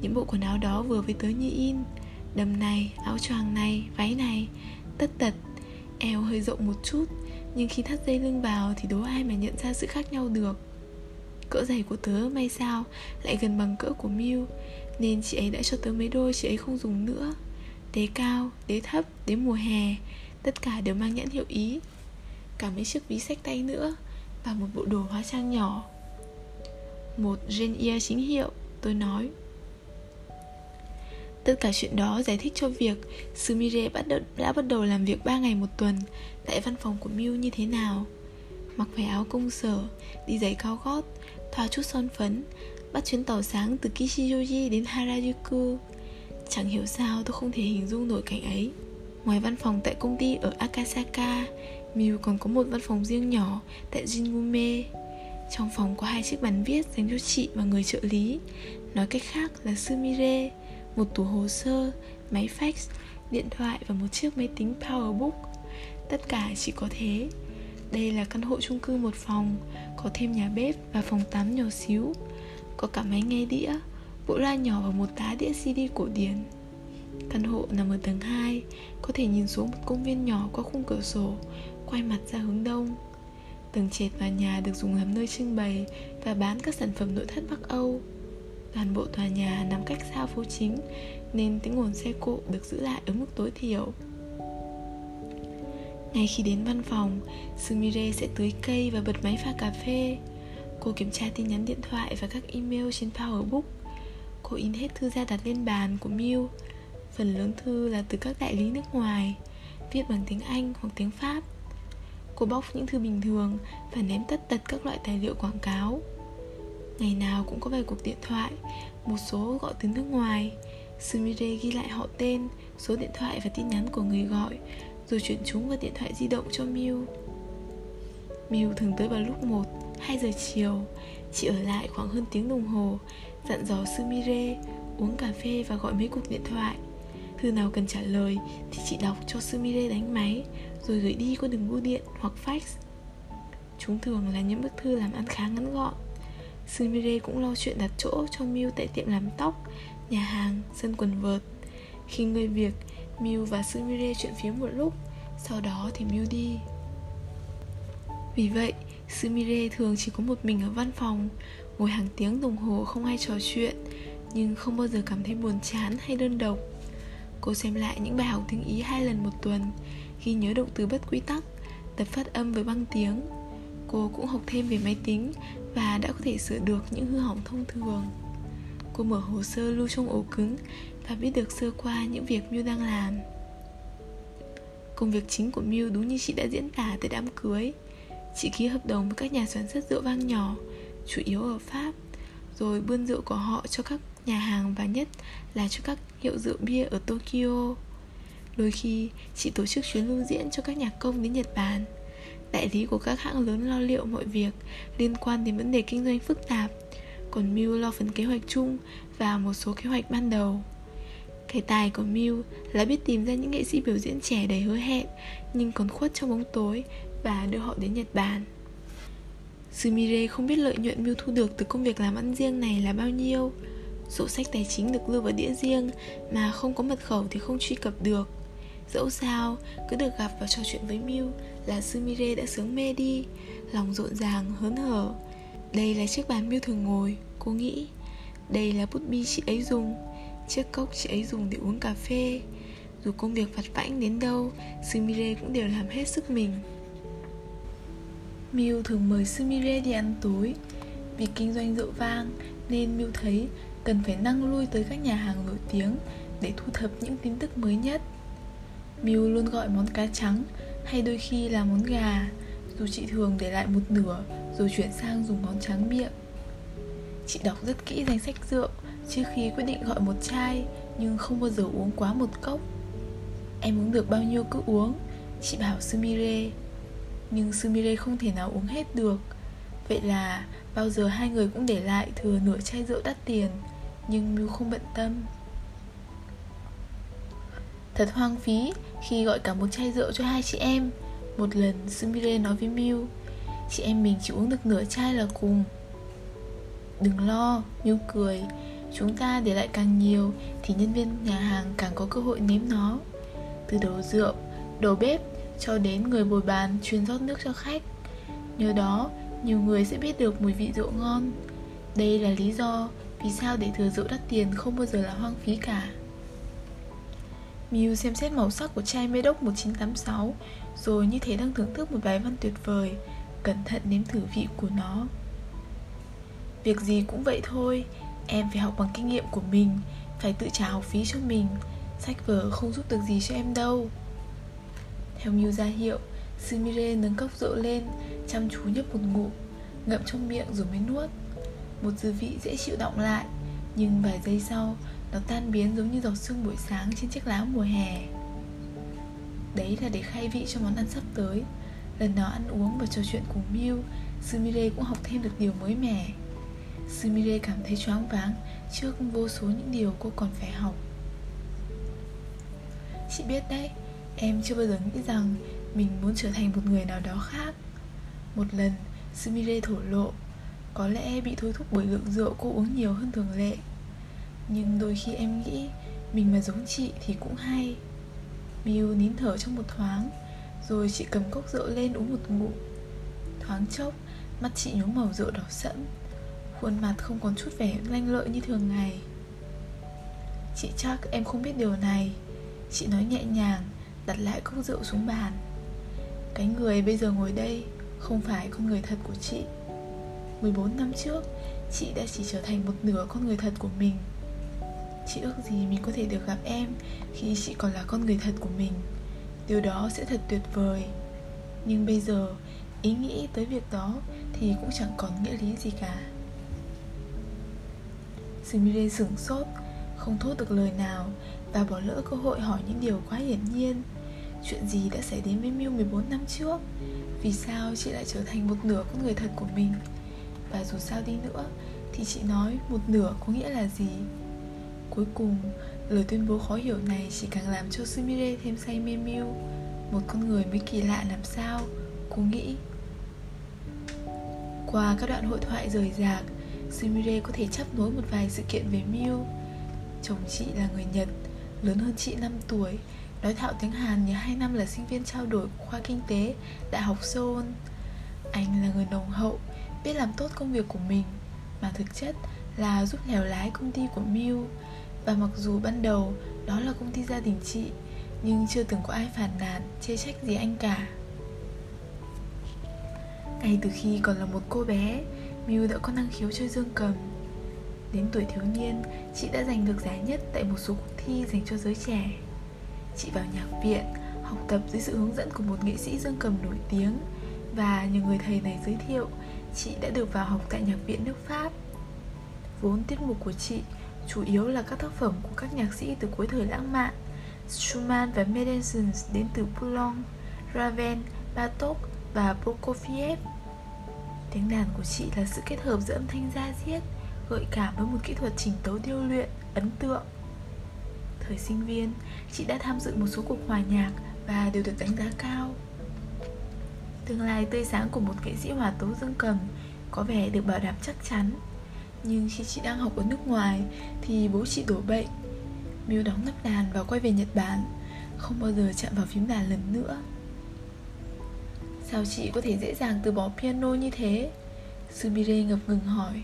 Những bộ quần áo đó vừa với tớ như in Đầm này, áo choàng này, váy này Tất tật. Eo hơi rộng một chút Nhưng khi thắt dây lưng vào thì đố ai mà nhận ra sự khác nhau được. Cỡ giày của tớ may sao Lại gần bằng cỡ của Miu Nên chị ấy đã cho tớ mấy đôi chị ấy không dùng nữa. Đế cao, đế thấp, đế mùa hè Tất cả đều mang nhãn hiệu Ý. Cả mấy chiếc ví sách tay nữa Và một bộ đồ hóa trang nhỏ. Một Jane ear chính hiệu Tôi nói. Tất cả chuyện đó giải thích cho việc Sumire bắt đầu, đã bắt đầu làm việc 3 ngày một tuần Tại văn phòng của Miu như thế nào. Mặc váy áo công sở Đi giày cao gót Thoa chút son phấn Bắt chuyến tàu sáng từ Kishiyoji đến Harajuku. Chẳng hiểu sao tôi không thể hình dung nổi cảnh ấy. Ngoài văn phòng tại công ty ở Akasaka Miu còn có một văn phòng riêng nhỏ tại Jingume. Trong phòng có hai chiếc bàn viết dành cho chị và người trợ lý. Nói cách khác là Sumire. Một tủ hồ sơ, máy fax, điện thoại và một chiếc máy tính PowerBook. Tất cả chỉ có thế. Đây là căn hộ chung cư một phòng Có thêm nhà bếp và phòng tắm nhỏ xíu. Có cả máy nghe đĩa Bộ loa nhỏ và một tá đĩa CD cổ điển. Căn hộ nằm ở tầng 2 Có thể nhìn xuống một công viên nhỏ qua khung cửa sổ Quay mặt ra hướng đông. Tầng trệt và nhà được dùng làm nơi trưng bày Và bán các sản phẩm nội thất Bắc Âu. Toàn bộ tòa nhà nằm cách xa phố chính Nên tiếng ồn xe cộ được giữ lại ở mức tối thiểu ngay khi đến văn phòng, Sumire sẽ tưới cây và bật máy pha cà phê. Cô kiểm tra tin nhắn điện thoại và các email trên PowerBook. Cô in hết thư ra đặt lên bàn của Miu. Phần lớn thư là từ các đại lý nước ngoài, viết bằng tiếng Anh hoặc tiếng Pháp. Cô bóc những thư bình thường và ném tất tật các loại tài liệu quảng cáo. Ngày nào cũng có vài cuộc điện thoại, một số gọi từ nước ngoài. Sumire ghi lại họ tên, số điện thoại và tin nhắn của người gọi rồi chuyển chúng vào điện thoại di động cho Miu. Miu thường tới vào lúc 1, 2 giờ chiều Chị ở lại khoảng hơn tiếng đồng hồ Dặn dò Sumire Uống cà phê và gọi mấy cuộc điện thoại Thư nào cần trả lời Thì chị đọc cho Sumire đánh máy Rồi gửi đi qua đường bưu điện hoặc fax Chúng thường là những bức thư làm ăn khá ngắn gọn Sumire cũng lo chuyện đặt chỗ cho Miu tại tiệm làm tóc Nhà hàng, sân quần vợt. Khi người việc Miu và Sumire chuyện phía một lúc Sau đó thì Miu đi. Vì vậy Sumire thường chỉ có một mình ở văn phòng Ngồi hàng tiếng đồng hồ không ai trò chuyện Nhưng không bao giờ cảm thấy buồn chán hay đơn độc. Cô xem lại những bài học tiếng Ý hai lần một tuần Ghi nhớ động từ bất quy tắc Tập phát âm với băng tiếng. Cô cũng học thêm về máy tính và đã có thể sửa được những hư hỏng thông thường. Cô mở hồ sơ lưu trong ổ cứng Và biết được sơ qua những việc Miu đang làm. Công việc chính của Miu đúng như chị đã diễn tả tại đám cưới. Chị ký hợp đồng với các nhà sản xuất rượu vang nhỏ, Chủ yếu ở Pháp, Rồi bươn rượu của họ cho các nhà hàng Và nhất là cho các hiệu rượu bia ở Tokyo. Đôi khi, chị tổ chức chuyến lưu diễn cho các nhạc công đến Nhật Bản. Đại lý của các hãng lớn lo liệu mọi việc liên quan đến vấn đề kinh doanh phức tạp Còn Miu lo phần kế hoạch chung và một số kế hoạch ban đầu. Cái tài của Miu là biết tìm ra những nghệ sĩ biểu diễn trẻ đầy hứa hẹn Nhưng còn khuất trong bóng tối và đưa họ đến Nhật Bản. Sumire không biết lợi nhuận Miu thu được từ công việc làm ăn riêng này là bao nhiêu. Sổ sách tài chính được lưu vào đĩa riêng mà không có mật khẩu thì không truy cập được. Dẫu sao, cứ được gặp và trò chuyện với Miu là Sumire đã sướng mê đi Lòng rộn ràng, hớn hở. Đây là chiếc bàn Miu thường ngồi, cô nghĩ. Đây là bút bi chị ấy dùng Chiếc cốc chị ấy dùng để uống cà phê. Dù công việc vặt vãnh đến đâu Sumire cũng đều làm hết sức mình. Miu thường mời Sumire đi ăn tối. Vì kinh doanh rượu vang Nên Miu thấy cần phải năng lui tới các nhà hàng nổi tiếng Để thu thập những tin tức mới nhất. Miu luôn gọi món cá trắng hay đôi khi là món gà, Dù chị thường để lại một nửa Rồi chuyển sang dùng món trắng miệng. Chị đọc rất kỹ danh sách rượu, Trước khi quyết định gọi một chai, Nhưng không bao giờ uống quá một cốc. Em uống được bao nhiêu cứ uống, Chị bảo Sumire. Nhưng Sumire không thể nào uống hết được. Vậy là bao giờ hai người cũng để lại thừa nửa chai rượu đắt tiền, Nhưng mưu không bận tâm. Thật hoang phí khi gọi cả một chai rượu cho hai chị em. Một lần Sumire nói với Miu Chị em mình chỉ uống được nửa chai là cùng. Đừng lo, Miu cười Chúng ta để lại càng nhiều Thì nhân viên nhà hàng càng có cơ hội nếm nó. Từ đầu rượu, đầu bếp Cho đến người bồi bàn chuyên rót nước cho khách. Nhờ đó, nhiều người sẽ biết được mùi vị rượu ngon. Đây là lý do vì sao để thừa rượu đắt tiền không bao giờ là hoang phí cả. Mew xem xét màu sắc của chai Medoc 1986 Rồi như thế đang thưởng thức một bài văn tuyệt vời. Cẩn thận nếm thử vị của nó. Việc gì cũng vậy thôi, Em phải học bằng kinh nghiệm của mình, Phải tự trả học phí cho mình. Sách vở không giúp được gì cho em đâu. Theo Mew ra hiệu Sumire nâng cốc rượu lên, Chăm chú nhấp một ngụm, Ngậm trong miệng rồi mới nuốt. Một dư vị dễ chịu động lại, Nhưng vài giây sau nó tan biến giống như giọt sương buổi sáng trên chiếc lá mùa hè. Đấy là để khai vị cho món ăn sắp tới. Lần nào ăn uống và trò chuyện cùng Miu, Sumire cũng học thêm được điều mới mẻ. Sumire cảm thấy choáng váng Trước vô số những điều cô còn phải học. Chị biết đấy, Em chưa bao giờ nghĩ rằng Mình muốn trở thành một người nào đó khác. Một lần, Sumire thổ lộ, Có lẽ bị thôi thúc bởi lượng rượu cô uống nhiều hơn thường lệ. Nhưng đôi khi em nghĩ Mình mà giống chị thì cũng hay. Miu nín thở trong một thoáng, Rồi chị cầm cốc rượu lên uống một ngụm. Thoáng chốc, Mắt chị nhuốm màu rượu đỏ sẫm, Khuôn mặt không còn chút vẻ lanh lợi như thường ngày. Chị chắc em không biết điều này. Chị nói nhẹ nhàng, Đặt lại cốc rượu xuống bàn. Cái người bây giờ ngồi đây Không phải con người thật của chị. 14 năm trước, Chị đã chỉ trở thành một nửa con người thật của mình. Chị ước gì mình có thể được gặp em Khi chị còn là con người thật của mình. Điều đó sẽ thật tuyệt vời. Nhưng bây giờ, Ý nghĩ tới việc đó Thì cũng chẳng còn nghĩa lý gì cả. Simile sửng sốt, Không thốt được lời nào. Và bỏ lỡ cơ hội hỏi những điều quá hiển nhiên. Chuyện gì đã xảy đến với Miu 14 năm trước? Vì sao chị lại trở thành một nửa con người thật của mình? Và dù sao đi nữa, Thì chị nói một nửa có nghĩa là gì? Cuối cùng. Lời tuyên bố khó hiểu này chỉ càng làm cho Sumire thêm say mê Miu Một con người mới kỳ lạ làm sao? Cô nghĩ. Qua các đoạn hội thoại rời rạc, Sumire có thể chấp nối một vài sự kiện về Miu Chồng chị là người Nhật, Lớn hơn chị 5 tuổi. Nói thạo tiếng Hàn nhờ 2 năm là sinh viên trao đổi của khoa kinh tế, Đại học Seoul. Anh là người nồng hậu, Biết làm tốt công việc của mình, Mà thực chất là giúp lèo lái công ty của Miu và mặc dù ban đầu đó là công ty gia đình chị Nhưng chưa từng có ai phản nàn, chê trách gì anh cả. Ngay từ khi còn là một cô bé Miu đã có năng khiếu chơi dương cầm. Đến tuổi thiếu niên, chị đã giành được giải nhất tại một số cuộc thi dành cho giới trẻ. Chị vào nhạc viện, học tập dưới sự hướng dẫn của một nghệ sĩ dương cầm nổi tiếng. Và nhờ người thầy này giới thiệu, chị đã được vào học tại nhạc viện nước Pháp. Vốn tiết mục của chị chủ yếu là các tác phẩm của các nhạc sĩ từ cuối thời lãng mạn. Schumann và Mendelssohn đến từ Poulenc, Ravel, Bartok và Prokofiev. Tiếng đàn của chị là sự kết hợp giữa âm thanh da diết Gợi cảm với một kỹ thuật chỉnh tấu điêu luyện, ấn tượng. Thời sinh viên, chị đã tham dự một số cuộc hòa nhạc và đều được đánh giá cao. Tương lai tươi sáng của một nghệ sĩ hòa tấu dương cầm có vẻ được bảo đảm chắc chắn. Nhưng khi chị đang học ở nước ngoài thì bố chị đổ bệnh. Miu đóng nắp đàn và quay về Nhật Bản Không bao giờ chạm vào phím đàn lần nữa. Sao chị có thể dễ dàng từ bỏ piano như thế? Subire ngập ngừng hỏi.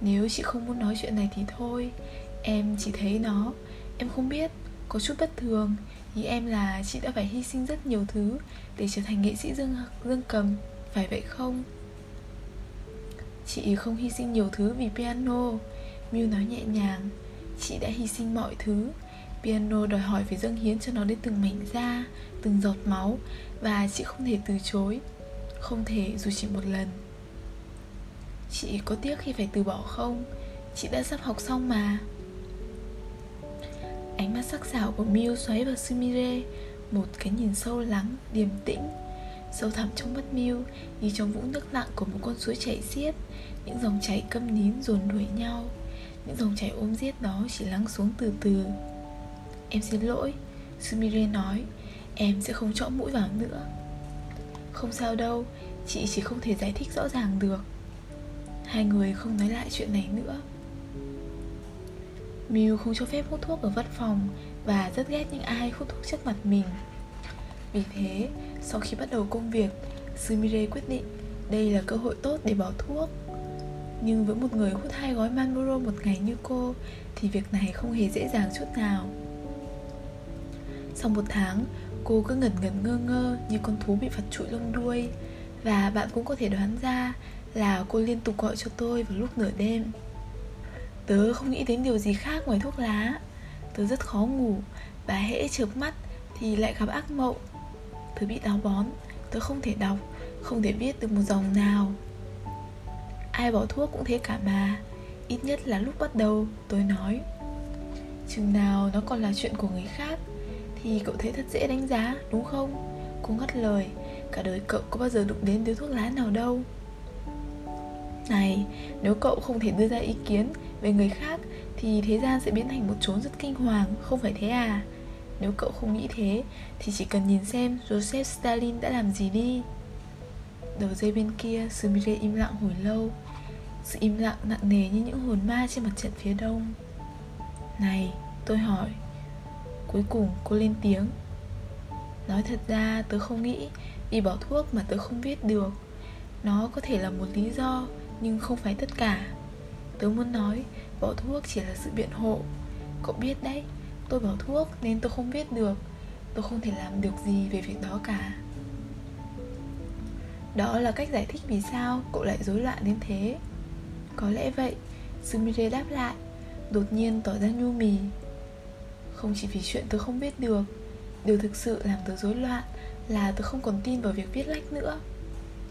Nếu chị không muốn nói chuyện này thì thôi Em chỉ thấy nó. Em không biết Có chút bất thường. Ý em là chị đã phải hy sinh rất nhiều thứ Để trở thành nghệ sĩ dương, dương cầm Phải vậy không? Chị không hy sinh nhiều thứ vì piano. Miu nói nhẹ nhàng. Chị đã hy sinh mọi thứ. Piano đòi hỏi phải dâng hiến cho nó đến từng mảnh da Từng giọt máu Và chị không thể từ chối. Không thể dù chỉ một lần. Chị có tiếc khi phải từ bỏ không? Chị đã sắp học xong mà. Ánh mắt sắc sảo của Miu xoáy vào Sumire Một cái nhìn sâu lắng, điềm tĩnh. Sâu thẳm trong mắt Miu Như trong vũng nước lặng của một con suối chảy xiết. Những dòng chảy câm nín dồn đuổi nhau. Những dòng chảy ôm giết đó chỉ lắng xuống từ từ. Em xin lỗi Sumire nói. Em sẽ không chõ mũi vào nữa. Không sao đâu Chị chỉ không thể giải thích rõ ràng được. Hai người không nói lại chuyện này nữa. Mew không cho phép hút thuốc ở văn phòng và rất ghét những ai hút thuốc trước mặt mình. Vì thế, sau khi bắt đầu công việc, Sumire quyết định đây là cơ hội tốt để bỏ thuốc. Nhưng với một người hút hai gói Marlboro một ngày như cô thì việc này không hề dễ dàng chút nào. Sau một tháng, cô cứ ngẩn ngẩn ngơ ngơ như con thú bị phạt trụi lông đuôi và bạn cũng có thể đoán ra là cô liên tục gọi cho tôi vào lúc nửa đêm. Tớ không nghĩ đến điều gì khác ngoài thuốc lá Tớ rất khó ngủ Và hễ chớp mắt thì lại gặp ác mộng Tớ bị táo bón. Tớ không thể đọc, Không thể viết được một dòng nào. Ai bỏ thuốc cũng thế cả mà. Ít nhất là lúc bắt đầu, tôi nói. Chừng nào nó còn là chuyện của người khác, Thì cậu thấy thật dễ đánh giá, đúng không? Cô ngắt lời. Cả đời cậu có bao giờ đụng đến điếu thuốc lá nào đâu. Này, Nếu cậu không thể đưa ra ý kiến về người khác, thì thế gian sẽ biến thành một chốn rất kinh hoàng, không phải thế à? Nếu cậu không nghĩ thế, thì chỉ cần nhìn xem joseph stalin đã làm gì đi. Đầu dây bên kia, sumire im lặng hồi lâu. Sự im lặng nặng nề như những hồn ma trên mặt trận phía đông. Này, tôi hỏi. Cuối cùng cô lên tiếng. Nói thật ra, tớ không nghĩ, vì bỏ thuốc mà tớ không viết được. Nó có thể là một lý do, nhưng không phải tất cả. Tớ muốn nói, Bỏ thuốc chỉ là sự biện hộ. Cậu biết đấy Tôi bỏ thuốc nên tôi không biết được. Tôi không thể làm được gì về việc đó cả. Đó là cách giải thích vì sao cậu lại rối loạn đến thế. Có lẽ vậy, Sumire đáp lại, Đột nhiên tỏ ra nhu mì. Không chỉ vì chuyện tôi không biết được, Điều thực sự làm tớ rối loạn Là tớ không còn tin vào việc viết lách nữa.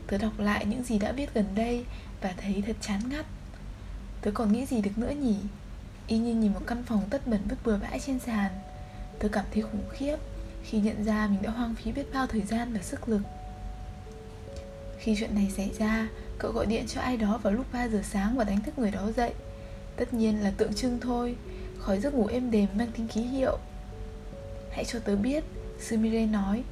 Tớ đọc lại những gì đã viết gần đây Và thấy thật chán ngắt. Tớ còn nghĩ gì được nữa nhỉ? Y như nhìn một căn phòng tất bẩn vứt bừa bãi trên sàn. Tôi cảm thấy khủng khiếp Khi nhận ra mình đã hoang phí biết bao thời gian và sức lực. Khi chuyện này xảy ra, Cậu gọi điện cho ai đó vào lúc 3 giờ sáng và đánh thức người đó dậy. Tất nhiên là tượng trưng thôi Khỏi giấc ngủ êm đềm mang tính ký hiệu. Hãy cho tớ biết Sumire nói,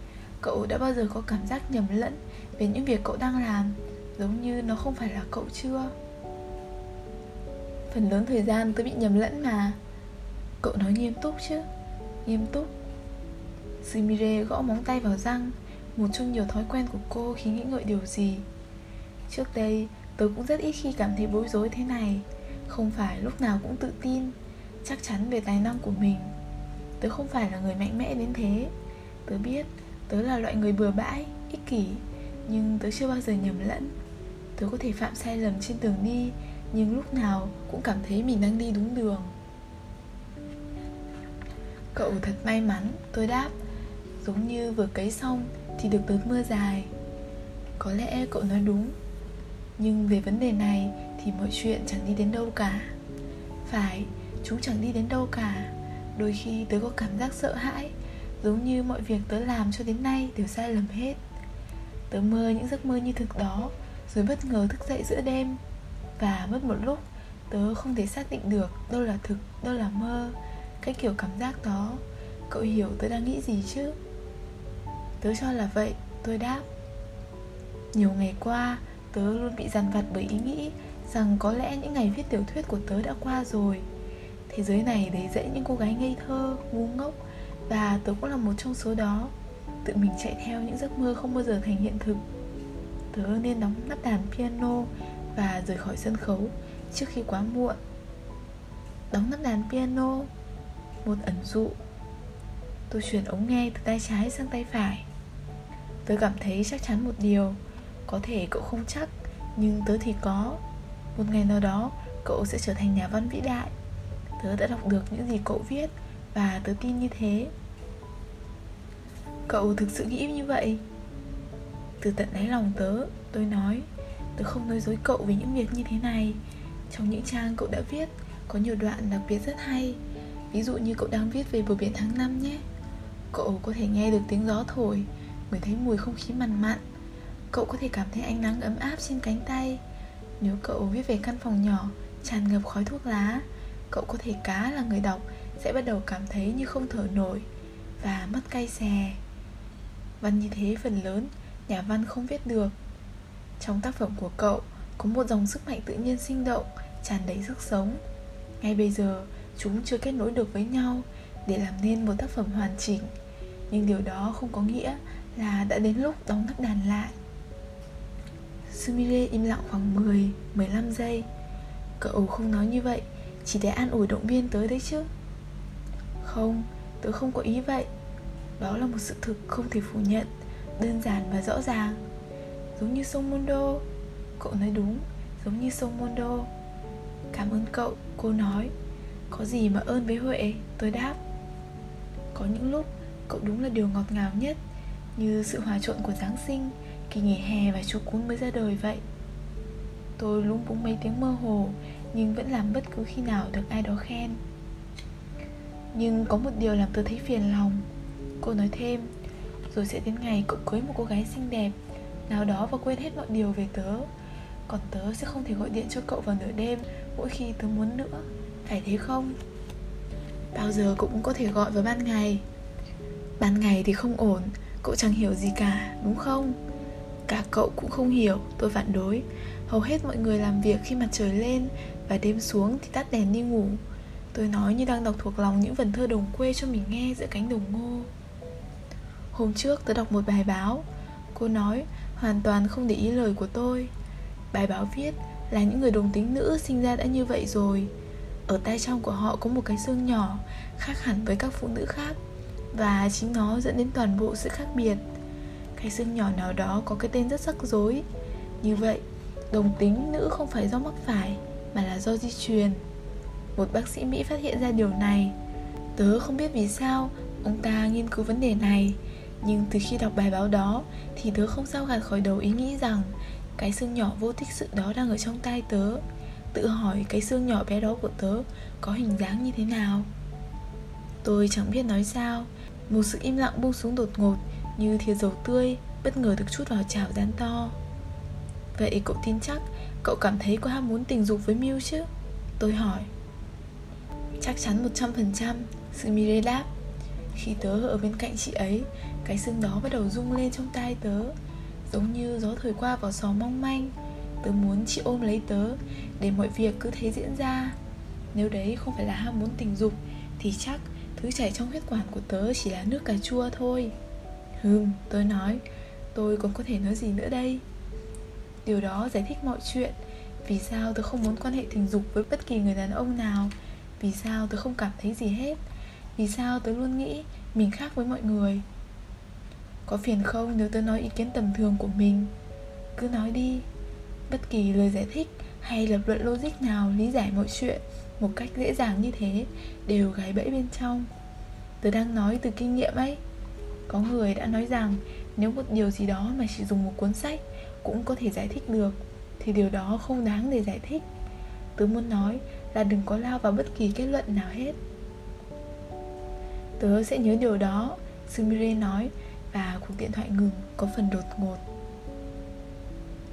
Cậu đã bao giờ có cảm giác nhầm lẫn Về những việc cậu đang làm, Giống như nó không phải là cậu chưa? Phần lớn thời gian tôi bị nhầm lẫn mà Cậu nói nghiêm túc chứ. Nghiêm túc. Sumire gõ móng tay vào răng Một trong nhiều thói quen của cô khi nghĩ ngợi điều gì. Trước đây tôi cũng rất ít khi cảm thấy bối rối thế này Không phải lúc nào cũng tự tin Chắc chắn về tài năng của mình. Tớ không phải là người mạnh mẽ đến thế. Tớ biết tớ là loại người bừa bãi, ích kỷ Nhưng tớ chưa bao giờ nhầm lẫn. Tớ có thể phạm sai lầm trên đường đi nhưng lúc nào cũng cảm thấy mình đang đi đúng đường. Cậu thật may mắn, tôi đáp, giống như vừa cấy xong thì được đợt mưa dài. Có lẽ cậu nói đúng, nhưng về vấn đề này thì mọi chuyện chẳng đi đến đâu cả. Phải, chúng chẳng đi đến đâu cả. Đôi khi tớ có cảm giác sợ hãi, giống như mọi việc tớ làm cho đến nay đều sai lầm hết. Tớ mơ những giấc mơ như thực đó, rồi bất ngờ thức dậy giữa đêm và mất một lúc Tớ không thể xác định được đâu là thực, đâu là mơ. Cái kiểu cảm giác đó Cậu hiểu tớ đang nghĩ gì chứ? Tớ cho là vậy, tôi đáp. Nhiều ngày qua, tớ luôn bị dằn vặt bởi ý nghĩ Rằng có lẽ những ngày viết tiểu thuyết của tớ đã qua rồi. Thế giới này đầy dẫy những cô gái ngây thơ, ngu ngốc Và tớ cũng là một trong số đó. Tự mình chạy theo những giấc mơ không bao giờ thành hiện thực. Tớ nên đóng nắp đàn piano và rời khỏi sân khấu trước khi quá muộn. Đóng nắp đàn piano, một ẩn dụ. Tôi chuyển ống nghe từ tay trái sang tay phải. Tôi cảm thấy chắc chắn một điều, có thể cậu không chắc, nhưng tớ thì có. Một ngày nào đó, cậu sẽ trở thành nhà văn vĩ đại. Tớ đã đọc được những gì cậu viết và tớ tin như thế. Cậu thực sự nghĩ như vậy? Từ tận đáy lòng tớ, tôi nói. Tớ không nói dối cậu về những việc như thế này. Trong những trang cậu đã viết, Có nhiều đoạn đặc biệt rất hay. Ví dụ như cậu đang viết về bờ biển tháng 5 nhé. Cậu có thể nghe được tiếng gió thổi, người thấy mùi không khí mặn mặn. Cậu có thể cảm thấy ánh nắng ấm áp trên cánh tay. Nếu cậu viết về căn phòng nhỏ, Tràn ngập khói thuốc lá, Cậu có thể cá là người đọc Sẽ bắt đầu cảm thấy như không thở nổi Và mất cay xè. Văn như thế phần lớn, Nhà văn không viết được trong tác phẩm của cậu có một dòng sức mạnh tự nhiên sinh động, tràn đầy sức sống. Ngay bây giờ, chúng chưa kết nối được với nhau để làm nên một tác phẩm hoàn chỉnh. Nhưng điều đó không có nghĩa là đã đến lúc đóng nắp đàn lại. Sumire im lặng khoảng 10, 15 giây. Cậu không nói như vậy Chỉ để an ủi động viên tới đấy chứ? Không, tớ không có ý vậy. Đó là một sự thực không thể phủ nhận Đơn giản và rõ ràng. Giống như sông Mondo Cậu nói đúng, giống như sông Mondo Cảm ơn cậu, cô nói. Có gì mà ơn với Huệ, tôi đáp. Có những lúc cậu đúng là điều ngọt ngào nhất Như sự hòa trộn của Giáng sinh Kỳ nghỉ hè và chú cún mới ra đời vậy. Tôi lúng búng mấy tiếng mơ hồ Nhưng vẫn làm bất cứ khi nào được ai đó khen. Nhưng có một điều làm tôi thấy phiền lòng. Cô nói thêm Rồi sẽ đến ngày cậu cưới một cô gái xinh đẹp nào đó và quên hết mọi điều về tớ. Còn tớ sẽ không thể gọi điện cho cậu vào nửa đêm Mỗi khi tớ muốn nữa. Phải thế không? Bao giờ cậu cũng có thể gọi vào ban ngày. Ban ngày thì không ổn Cậu chẳng hiểu gì cả, đúng không? Cả cậu cũng không hiểu, tôi phản đối. Hầu hết mọi người làm việc khi mặt trời lên Và đêm xuống thì tắt đèn đi ngủ. Tôi nói như đang đọc thuộc lòng những vần thơ đồng quê cho mình nghe giữa cánh đồng ngô. Hôm trước tớ đọc một bài báo. Cô nói hoàn toàn không để ý lời của tôi. Bài báo viết là những người đồng tính nữ sinh ra đã như vậy rồi. Ở tay trong của họ có một cái xương nhỏ, Khác hẳn với các phụ nữ khác, Và chính nó dẫn đến toàn bộ sự khác biệt. Cái xương nhỏ nào đó có cái tên rất rắc rối. Như vậy, đồng tính nữ không phải do mắc phải, mà là do di truyền. Một bác sĩ mỹ phát hiện ra điều này. Tớ không biết vì sao, ông ta nghiên cứu vấn đề này nhưng từ khi đọc bài báo đó, thì tớ không sao gạt khỏi đầu ý nghĩ rằng cái xương nhỏ vô tích sự đó đang ở trong tay tớ. Tự hỏi cái xương nhỏ bé đó của tớ có hình dáng như thế nào. Tôi chẳng biết nói sao, một sự im lặng buông xuống đột ngột như thìa dầu tươi bất ngờ được chút vào chảo rán to. Vậy cậu tin chắc cậu cảm thấy có ham muốn tình dục với Miu chứ? Tôi hỏi. Chắc chắn 100% sự đáp. Khi tớ ở bên cạnh chị ấy cái xương đó bắt đầu rung lên trong tai tớ giống như gió thổi qua vào sò mong manh. Tớ muốn chị ôm lấy tớ để mọi việc cứ thế diễn ra. Nếu đấy không phải là ham muốn tình dục thì chắc thứ chảy trong huyết quản của tớ chỉ là nước cà chua thôi. Hừm, tôi nói Tôi còn có thể nói gì nữa đây? Điều đó giải thích mọi chuyện. Vì sao tớ không muốn quan hệ tình dục với bất kỳ người đàn ông nào? Vì sao tớ không cảm thấy gì hết? Vì sao tớ luôn nghĩ mình khác với mọi người? Có phiền không nếu tôi nói ý kiến tầm thường của mình? Cứ nói đi. Bất kỳ lời giải thích hay lập luận logic nào, lý giải mọi chuyện Một cách dễ dàng như thế Đều gái bẫy bên trong. Tôi đang nói từ kinh nghiệm ấy. Có người đã nói rằng nếu một điều gì đó mà chỉ dùng một cuốn sách cũng có thể giải thích được, thì điều đó không đáng để giải thích. Tớ muốn nói là đừng có lao vào bất kỳ kết luận nào hết. Tớ sẽ nhớ điều đó, sumire nói và cuộc điện thoại ngừng, có phần đột ngột.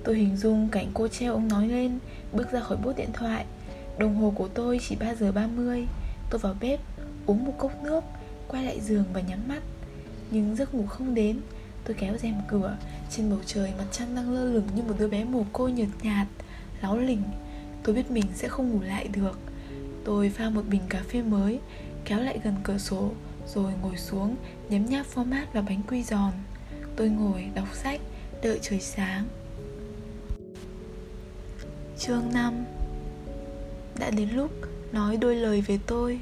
Tôi hình dung cảnh cô treo ông nói lên, bước ra khỏi bút điện thoại. Đồng hồ của tôi chỉ 3 giờ 30 tôi vào bếp, uống một cốc nước, quay lại giường và nhắm mắt. Nhưng giấc ngủ không đến, Tôi kéo rèm cửa. Trên bầu trời, mặt trăng đang lơ lửng như một đứa bé mồ côi nhợt nhạt, Láo lỉnh. Tôi biết mình sẽ không ngủ lại được. Tôi pha một bình cà phê mới, Kéo lại gần cửa sổ. Rồi ngồi xuống, nhấm nháp format và bánh quy giòn. Tôi ngồi, đọc sách, Đợi trời sáng. Chương 5 Đã đến lúc nói đôi lời về tôi.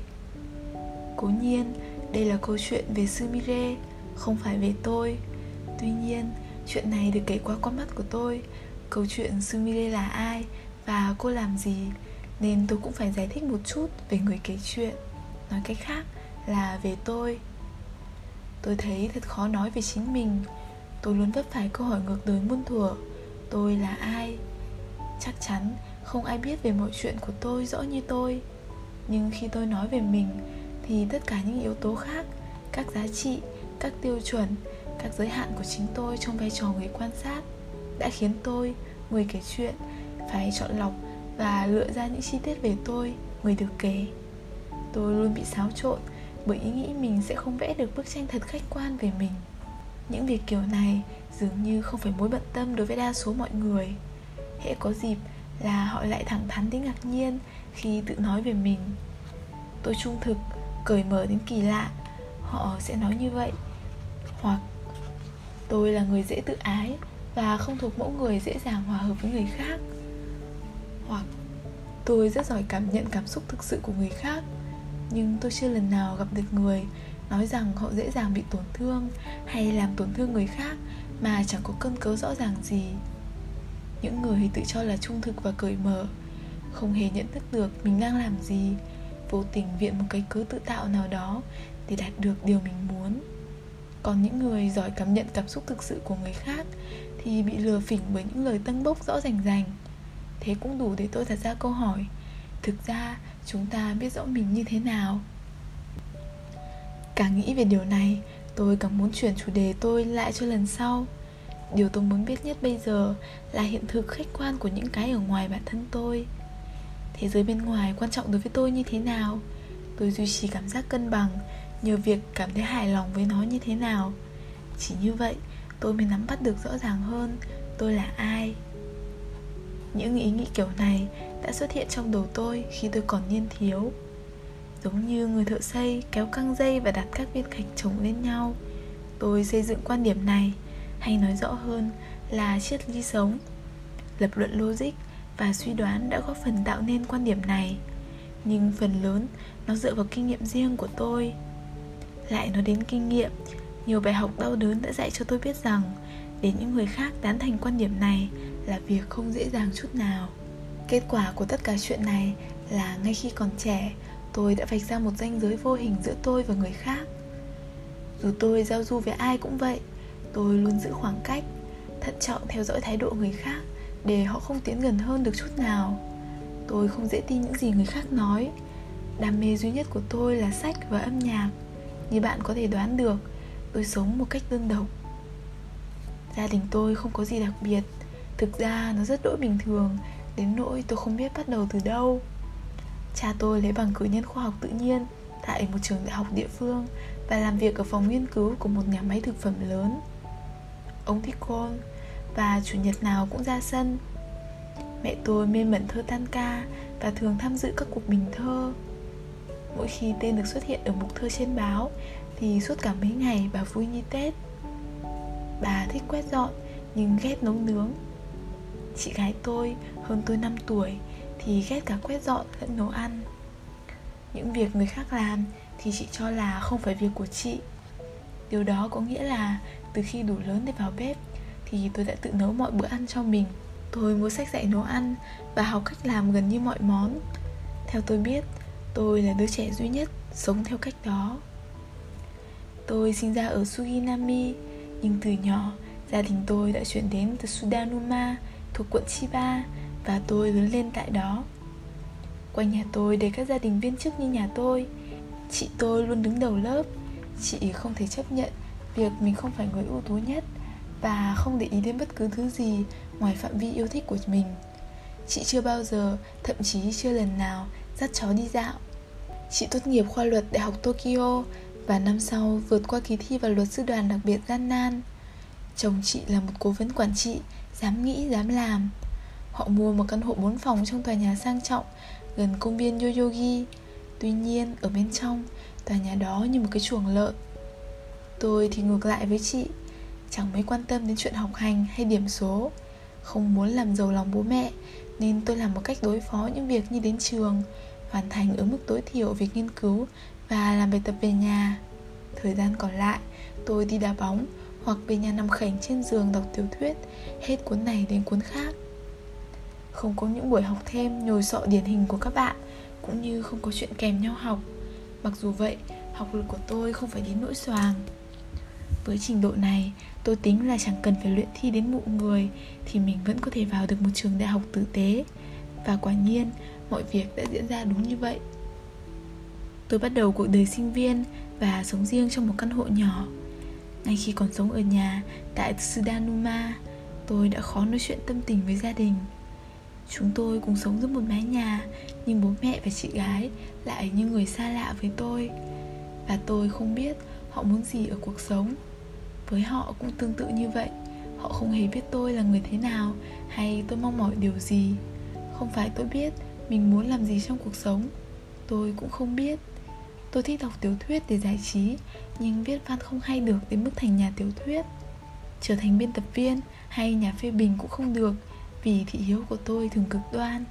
Cố nhiên, đây là câu chuyện về Sumire không phải về tôi. Tuy nhiên, chuyện này được kể qua con mắt của tôi. Câu chuyện sumire là ai và cô làm gì, nên tôi cũng phải giải thích một chút về người kể chuyện. Nói cách khác là về tôi. Tôi thấy thật khó nói về chính mình. Tôi luôn vấp phải câu hỏi ngược đời muôn thuở. Tôi là ai? Chắc chắn không ai biết về mọi chuyện của tôi rõ như tôi. Nhưng khi tôi nói về mình, thì tất cả những yếu tố khác, các giá trị, các tiêu chuẩn, các giới hạn của chính tôi trong vai trò người quan sát đã khiến tôi, người kể chuyện, phải chọn lọc và lựa ra những chi tiết về tôi, người được kể. Tôi luôn bị xáo trộn bởi ý nghĩ mình sẽ không vẽ được bức tranh thật khách quan về mình. Những việc kiểu này dường như không phải mối bận tâm đối với đa số mọi người. Hễ có dịp là họ lại thẳng thắn đến ngạc nhiên khi tự nói về mình. Tôi trung thực, cởi mở đến kỳ lạ, họ sẽ nói như vậy. Hoặc, tôi là người dễ tự ái và không thuộc mẫu người dễ dàng hòa hợp với người khác. Hoặc, tôi rất giỏi cảm nhận cảm xúc thực sự của người khác nhưng tôi chưa lần nào gặp được người nói rằng họ dễ dàng bị tổn thương hay làm tổn thương người khác mà chẳng có cơn cớ rõ ràng gì. Những người tự cho là trung thực và cởi mở, không hề nhận thức được mình đang làm gì, vô tình viện một cái cớ tự tạo nào đó để đạt được điều mình muốn. Còn những người giỏi cảm nhận cảm xúc thực sự của người khác thì bị lừa phỉnh bởi những lời tân bốc rõ rành rành. Thế cũng đủ để tôi đặt ra câu hỏi, thực ra chúng ta biết rõ mình như thế nào. Càng nghĩ về điều này, tôi càng muốn chuyển chủ đề tôi lại cho lần sau. Điều tôi muốn biết nhất bây giờ là hiện thực khách quan của những cái ở ngoài bản thân tôi. Thế giới bên ngoài quan trọng đối với tôi như thế nào? Tôi duy trì cảm giác cân bằng nhờ việc cảm thấy hài lòng với nó như thế nào? Chỉ như vậy, tôi mới nắm bắt được rõ ràng hơn tôi là ai những ý nghĩ kiểu này đã xuất hiện trong đầu tôi khi tôi còn niên thiếu. Giống như người thợ xây kéo căng dây và đặt các viên gạch chồng lên nhau. Tôi xây dựng quan điểm này, hay nói rõ hơn là triết lý sống. Lập luận logic và suy đoán đã góp phần tạo nên quan điểm này. Nhưng phần lớn nó dựa vào kinh nghiệm riêng của tôi. Lại nói đến kinh nghiệm, nhiều bài học đau đớn đã dạy cho tôi biết rằng để những người khác tán thành quan điểm này là việc không dễ dàng chút nào. Kết quả của tất cả chuyện này là ngay khi còn trẻ, tôi đã vạch ra một ranh giới vô hình giữa tôi và người khác. Dù tôi giao du với ai cũng vậy, tôi luôn giữ khoảng cách, thận trọng theo dõi thái độ người khác để họ không tiến gần hơn được chút nào. Tôi không dễ tin những gì người khác nói. Đam mê duy nhất của tôi là sách và âm nhạc. Như bạn có thể đoán được, tôi sống một cách đơn độc. Gia đình tôi không có gì đặc biệt thực ra nó rất đỗi bình thường, đến nỗi tôi không biết bắt đầu từ đâu. Cha tôi lấy bằng cử nhân khoa học tự nhiên, tại một trường đại học địa phương và làm việc ở phòng nghiên cứu của một nhà máy thực phẩm lớn. Ông thích côn và chủ nhật nào cũng ra sân. Mẹ tôi mê mẩn thơ tan ca và thường tham dự các cuộc bình thơ. Mỗi khi tên được xuất hiện ở mục thơ trên báo thì suốt cả mấy ngày bà vui như tết. Bà thích quét dọn nhưng ghét nấu nướng chị gái tôi, hơn tôi 5 tuổi, thì ghét cả quét dọn lẫn nấu ăn. Những việc người khác làm thì chị cho là không phải việc của chị. Điều đó có nghĩa là từ khi đủ lớn để vào bếp thì tôi đã tự nấu mọi bữa ăn cho mình. Tôi mua sách dạy nấu ăn và học cách làm gần như mọi món. Theo tôi biết, tôi là đứa trẻ duy nhất sống theo cách đó. Tôi sinh ra ở suginami, nhưng từ nhỏ, gia đình tôi đã chuyển đến từ sudanuma thuộc quận chiba và tôi lớn lên tại đó. Quanh nhà tôi đầy các gia đình viên chức như nhà tôi. Chị tôi luôn đứng đầu lớp. Chị không thể chấp nhận việc mình không phải người ưu tú nhất và không để ý đến bất cứ thứ gì ngoài phạm vi yêu thích của mình. Chị chưa bao giờ, thậm chí chưa lần nào dắt chó đi dạo. Chị tốt nghiệp khoa luật đại học tokyo và năm sau vượt qua kỳ thi vào luật sư đoàn đặc biệt gian nan. Chồng chị là một cố vấn quản trị dám nghĩ, dám làm. Họ mua một căn hộ 4 phòng trong tòa nhà sang trọng, gần công viên yoyogi. Tuy nhiên, ở bên trong, tòa nhà đó như một cái chuồng lợn. Tôi thì ngược lại với chị, chẳng mấy quan tâm đến chuyện học hành hay điểm số. Không muốn làm giàu lòng bố mẹ, nên tôi làm một cách đối phó những việc như đến trường, hoàn thành ở mức tối thiểu việc nghiên cứu và làm bài tập về nhà. Thời gian còn lại, tôi đi đá bóng hoặc về nhà nằm khảnh trên giường đọc tiểu thuyết, hết cuốn này đến cuốn khác. Không có những buổi học thêm nhồi sọ điển hình của các bạn, cũng như không có chuyện kèm nhau học. Mặc dù vậy, học lực của tôi không phải đến nỗi xoàng với trình độ này, tôi tính là chẳng cần phải luyện thi đến mụ người thì mình vẫn có thể vào được một trường đại học tử tế. Và quả nhiên, mọi việc đã diễn ra đúng như vậy. Tôi bắt đầu cuộc đời sinh viên và sống riêng trong một căn hộ nhỏ ngay khi còn sống ở nhà, tại Sudanuma tôi đã khó nói chuyện tâm tình với gia đình. Chúng tôi cùng sống dưới một mái nhà, nhưng bố mẹ và chị gái lại như người xa lạ với tôi. Và tôi không biết họ muốn gì ở cuộc sống. Với họ cũng tương tự như vậy. Họ không hề biết tôi là người thế nào, hay tôi mong mỏi điều gì. Không phải tôi biết mình muốn làm gì trong cuộc sống. Tôi cũng không biết. Tôi thích đọc tiểu thuyết để giải trí nhưng viết văn không hay được đến mức thành nhà tiểu thuyết. Trở thành biên tập viên hay nhà phê bình cũng không được, Vì thị hiếu của tôi thường cực đoan.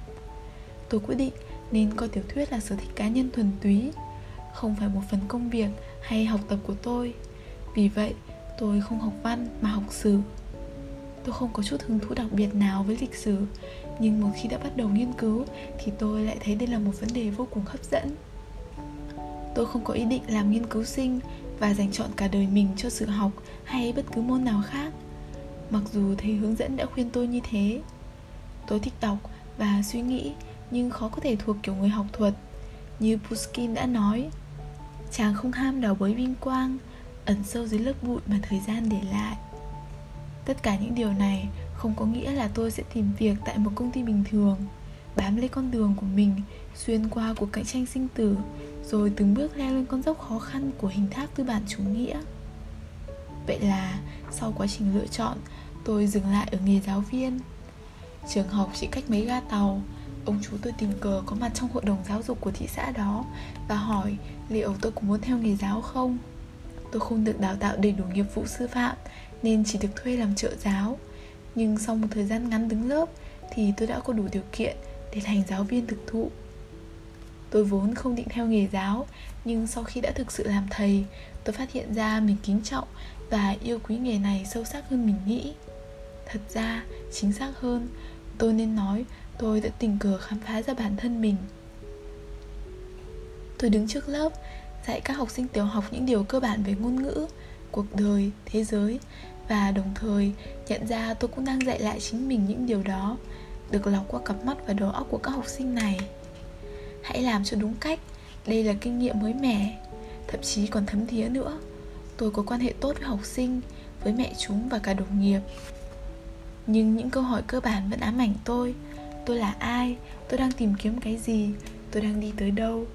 Tôi quyết định nên coi tiểu thuyết là sở thích cá nhân thuần túy, Không phải một phần công việc hay học tập của tôi. Vì vậy, tôi không học văn mà học sử. Tôi không có chút hứng thú đặc biệt nào với lịch sử, Nhưng một khi đã bắt đầu nghiên cứu Thì tôi lại thấy đây là một vấn đề vô cùng hấp dẫn. Tôi không có ý định làm nghiên cứu sinh và dành chọn cả đời mình cho sự học hay bất cứ môn nào khác. Mặc dù thầy hướng dẫn đã khuyên tôi như thế, Tôi thích đọc và suy nghĩ Nhưng khó có thể thuộc kiểu người học thuật. Như Pushkin đã nói, Chàng không ham đào bới vinh quang, Ẩn sâu dưới lớp bụi mà thời gian để lại. Tất cả những điều này không có nghĩa là tôi sẽ tìm việc tại một công ty bình thường, Bám lấy con đường của mình, Xuyên qua cuộc cạnh tranh sinh tử rồi từng bước leo lên con dốc khó khăn của hình tháp tư bản chủ nghĩa. Vậy là, sau quá trình lựa chọn, Tôi dừng lại ở nghề giáo viên. Trường học chỉ cách mấy ga tàu, Ông chú tôi tình cờ có mặt trong hội đồng giáo dục của thị xã đó Và hỏi liệu tôi có muốn theo nghề giáo không? Tôi không được đào tạo đầy đủ nghiệp vụ sư phạm Nên chỉ được thuê làm trợ giáo. Nhưng sau một thời gian ngắn đứng lớp Thì tôi đã có đủ điều kiện để thành giáo viên thực thụ. Tôi vốn không định theo nghề giáo Nhưng sau khi đã thực sự làm thầy Tôi phát hiện ra mình kính trọng Và yêu quý nghề này sâu sắc hơn mình nghĩ. Thật ra, chính xác hơn Tôi nên nói tôi đã tình cờ khám phá ra bản thân mình. Tôi đứng trước lớp Dạy các học sinh tiểu học những điều cơ bản về ngôn ngữ Cuộc đời, thế giới Và đồng thời nhận ra tôi cũng đang dạy lại chính mình những điều đó Được lọc qua cặp mắt và đầu óc của các học sinh này. Hãy làm cho đúng cách. Đây là kinh nghiệm mới mẻ. Thậm chí còn thấm thía nữa. Tôi có quan hệ tốt với học sinh Với mẹ chúng và cả đồng nghiệp. Nhưng những câu hỏi cơ bản vẫn ám ảnh tôi. Tôi là ai? Tôi đang tìm kiếm cái gì? Tôi đang đi tới đâu?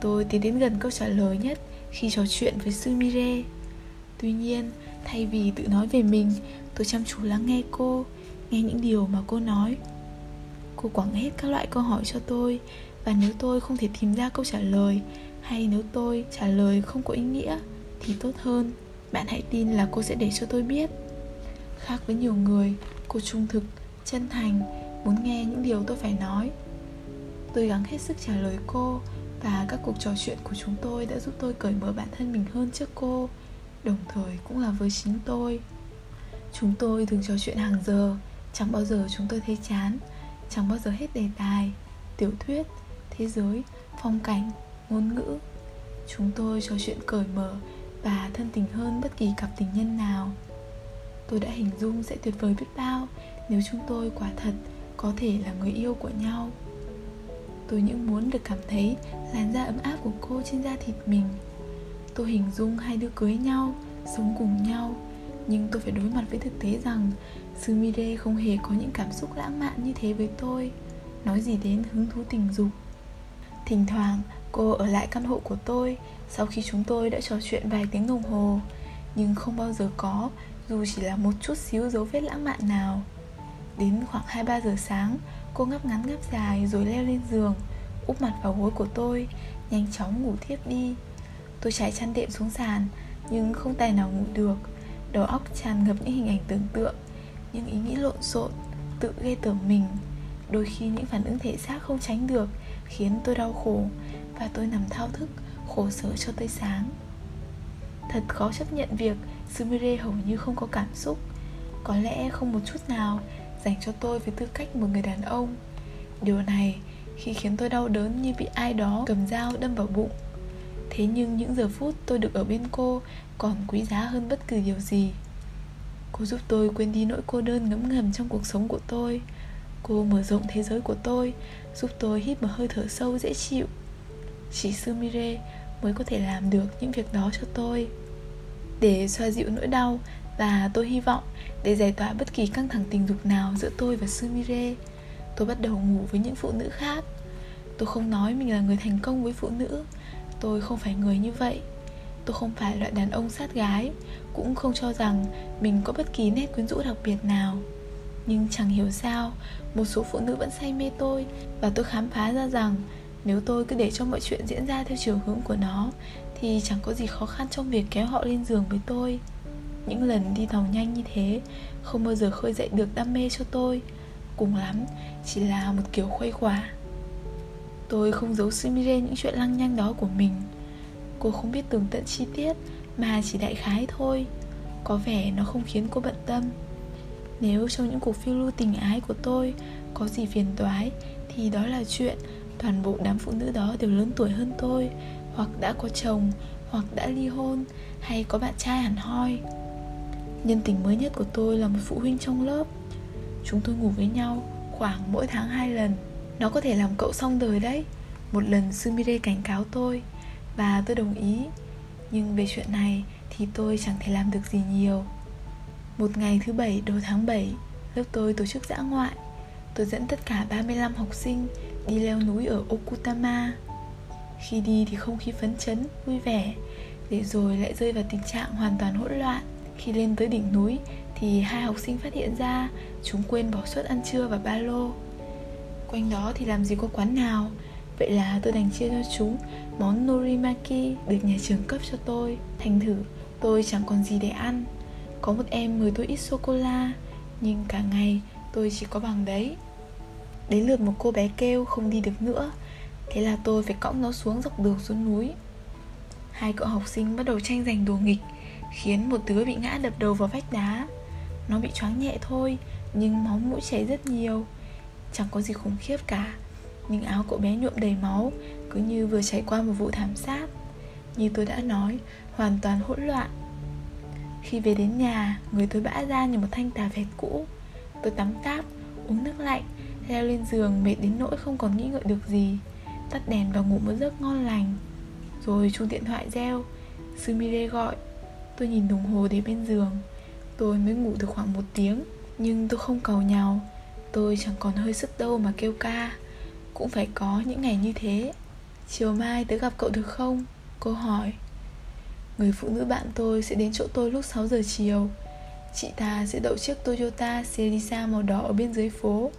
Tôi tiến đến gần câu trả lời nhất khi trò chuyện với Sumire Tuy nhiên, thay vì tự nói về mình, tôi chăm chú lắng nghe cô, nghe những điều mà cô nói. Cô quẳng hết các loại câu hỏi cho tôi và nếu tôi không thể tìm ra câu trả lời Hay nếu tôi trả lời không có ý nghĩa Thì tốt hơn. Bạn hãy tin là cô sẽ để cho tôi biết. Khác với nhiều người Cô trung thực, chân thành Muốn nghe những điều tôi phải nói. Tôi gắng hết sức trả lời cô Và các cuộc trò chuyện của chúng tôi Đã giúp tôi cởi mở bản thân mình hơn trước cô Đồng thời cũng là với chính tôi. Chúng tôi thường trò chuyện hàng giờ Chẳng bao giờ chúng tôi thấy chán Chẳng bao giờ hết đề tài Tiểu thuyết, thế giới, phong cảnh, ngôn ngữ. Chúng tôi trò chuyện cởi mở Và thân tình hơn bất kỳ cặp tình nhân nào. Tôi đã hình dung sẽ tuyệt vời biết bao Nếu chúng tôi quả thật có thể là người yêu của nhau. Tôi những muốn được cảm thấy làn da ấm áp của cô trên da thịt mình. Tôi hình dung hai đứa cưới nhau, sống cùng nhau Nhưng tôi phải đối mặt với thực tế rằng Sumire không hề có những cảm xúc lãng mạn như thế với tôi. Nói gì đến hứng thú tình dục. Thỉnh thoảng, cô ở lại căn hộ của tôi Sau khi chúng tôi đã trò chuyện vài tiếng đồng hồ. Nhưng không bao giờ có, Dù chỉ là một chút xíu dấu vết lãng mạn nào. Đến khoảng 2-3 giờ sáng, Cô ngắp ngắn ngắp dài rồi leo lên giường, Úp mặt vào gối của tôi, Nhanh chóng ngủ thiếp đi. Tôi trải chăn đệm xuống sàn, Nhưng không tài nào ngủ được. Đầu óc tràn ngập những hình ảnh tưởng tượng, Những ý nghĩ lộn xộn, Tự ghê tởm mình. Đôi khi những phản ứng thể xác không tránh được Khiến tôi đau khổ Và tôi nằm thao thức, Khổ sở cho tới sáng. Thật khó chấp nhận việc Sumire hầu như không có cảm xúc. Có lẽ không một chút nào Dành cho tôi với tư cách một người đàn ông. Điều này khi khiến tôi đau đớn như bị ai đó cầm dao đâm vào bụng. Thế nhưng những giờ phút tôi được ở bên cô còn quý giá hơn bất cứ điều gì. Cô giúp tôi quên đi nỗi cô đơn ngấm ngầm trong cuộc sống của tôi. Cô mở rộng thế giới của tôi Giúp tôi hít một hơi thở sâu dễ chịu. Chỉ Sumire mới có thể làm được những việc đó cho tôi. Để xoa dịu nỗi đau Và tôi hy vọng để giải tỏa bất kỳ căng thẳng tình dục nào giữa tôi và Sumire Tôi bắt đầu ngủ với những phụ nữ khác. Tôi không nói mình là người thành công với phụ nữ, Tôi không phải người như vậy. Tôi không phải loại đàn ông sát gái, Cũng không cho rằng mình có bất kỳ nét quyến rũ đặc biệt nào. Nhưng chẳng hiểu sao, Một số phụ nữ vẫn say mê tôi Và tôi khám phá ra rằng Nếu tôi cứ để cho mọi chuyện diễn ra theo chiều hướng của nó, Thì chẳng có gì khó khăn trong việc kéo họ lên giường với tôi. Những lần đi tàu nhanh như thế, Không bao giờ khơi dậy được đam mê cho tôi. Cùng lắm, chỉ là một kiểu khuây khỏa. Tôi không giấu Sumire những chuyện lăng nhăng đó của mình. Cô không biết tường tận chi tiết, Mà chỉ đại khái thôi. Có vẻ nó không khiến cô bận tâm. Nếu trong những cuộc phiêu lưu tình ái của tôi Có gì phiền toái, Thì đó là chuyện Toàn bộ đám phụ nữ đó đều lớn tuổi hơn tôi, Hoặc đã có chồng, Hoặc đã ly hôn, Hay có bạn trai hẳn hoi. Nhân tình mới nhất của tôi là một phụ huynh trong lớp. Chúng tôi ngủ với nhau khoảng mỗi tháng hai lần. Nó có thể làm cậu xong đời đấy. Một lần Sumire cảnh cáo tôi Và tôi đồng ý. Nhưng về chuyện này thì tôi chẳng thể làm được gì nhiều. Một ngày thứ bảy đầu tháng 7 Lớp tôi tổ chức dã ngoại. Tôi dẫn tất cả 35 học sinh đi leo núi ở Okutama. Khi đi thì không khí phấn chấn, vui vẻ. Để rồi lại rơi vào tình trạng hoàn toàn hỗn loạn. Khi lên tới đỉnh núi thì hai học sinh phát hiện ra chúng quên bỏ suất ăn trưa và ba lô. Quanh đó thì làm gì có quán nào? Vậy là tôi đành chia cho chúng món norimaki được nhà trường cấp cho tôi. Thành thử tôi chẳng còn gì để ăn có một em mời tôi ít sô cô la nhưng cả ngày tôi chỉ có bằng đấy. Đến lượt một cô bé kêu không đi được nữa, thế là tôi phải cõng nó xuống dọc đường xuống núi. Hai cậu học sinh bắt đầu tranh giành đùa nghịch, khiến một đứa bị ngã đập đầu vào vách đá. Nó bị choáng nhẹ thôi, Nhưng máu mũi chảy rất nhiều. Chẳng có gì khủng khiếp cả, Nhưng áo cậu bé nhuộm đầy máu Cứ như vừa trải qua một vụ thảm sát. Như tôi đã nói, Hoàn toàn hỗn loạn. Khi về đến nhà, Người tôi bã ra như một thanh tà vẹt cũ. Tôi tắm táp, Uống nước lạnh, Leo lên giường mệt đến nỗi không còn nghĩ ngợi được gì. Tắt đèn và ngủ một giấc ngon lành. Rồi chuông điện thoại reo. Sumire gọi. Tôi nhìn đồng hồ để bên giường. Tôi mới ngủ được khoảng một tiếng, Nhưng tôi không cầu nhau Tôi chẳng còn hơi sức đâu mà kêu ca. Cũng phải có những ngày như thế. Chiều mai tới gặp cậu được không? Cô hỏi. Người phụ nữ bạn tôi sẽ đến chỗ tôi lúc 6 giờ chiều. Chị ta sẽ đậu chiếc Toyota Celica màu đỏ ở bên dưới phố.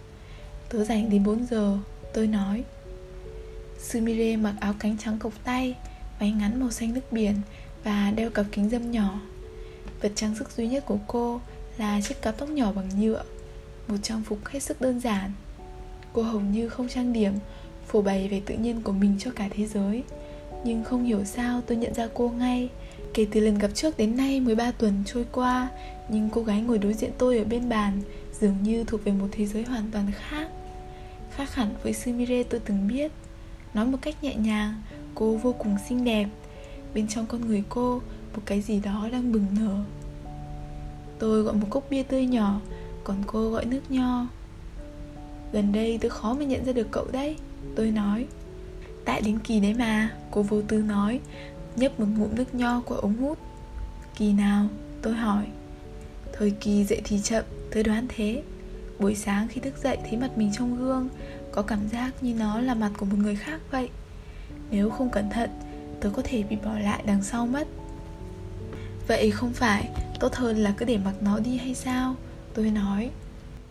Tớ rảnh đến 4 giờ, Tôi nói. Sumire mặc áo cánh trắng cộc tay, Váy ngắn màu xanh nước biển Và đeo cặp kính dâm nhỏ. Vật trang sức duy nhất của cô là chiếc cặp tóc nhỏ bằng nhựa, Một trang phục hết sức đơn giản. Cô hầu như không trang điểm, Phổ bày về tự nhiên của mình cho cả thế giới. Nhưng không hiểu sao tôi nhận ra cô ngay. Kể từ lần gặp trước đến nay 13 tuần trôi qua, Nhưng cô gái ngồi đối diện tôi ở bên bàn Dường như thuộc về một thế giới hoàn toàn khác. Khác hẳn với Sumire tôi từng biết. Nói một cách nhẹ nhàng, Cô vô cùng xinh đẹp. Bên trong con người cô, một cái gì đó đang bừng nở. Tôi gọi một cốc bia tươi nhỏ, còn cô gọi nước nho. Gần đây tôi khó mà nhận ra được cậu đấy, tôi nói. Tại đến kỳ đấy mà, cô vô tư nói nhấp một ngụm nước nho của ống hút. Kỳ nào? Tôi hỏi. Thời kỳ dậy thì chậm, tôi đoán thế. Buổi sáng khi thức dậy thấy mặt mình trong gương, có cảm giác như nó là mặt của một người khác vậy. Nếu không cẩn thận, tôi có thể bị bỏ lại đằng sau mất. Vậy không phải tốt hơn là cứ để mặc nó đi hay sao? Tôi nói.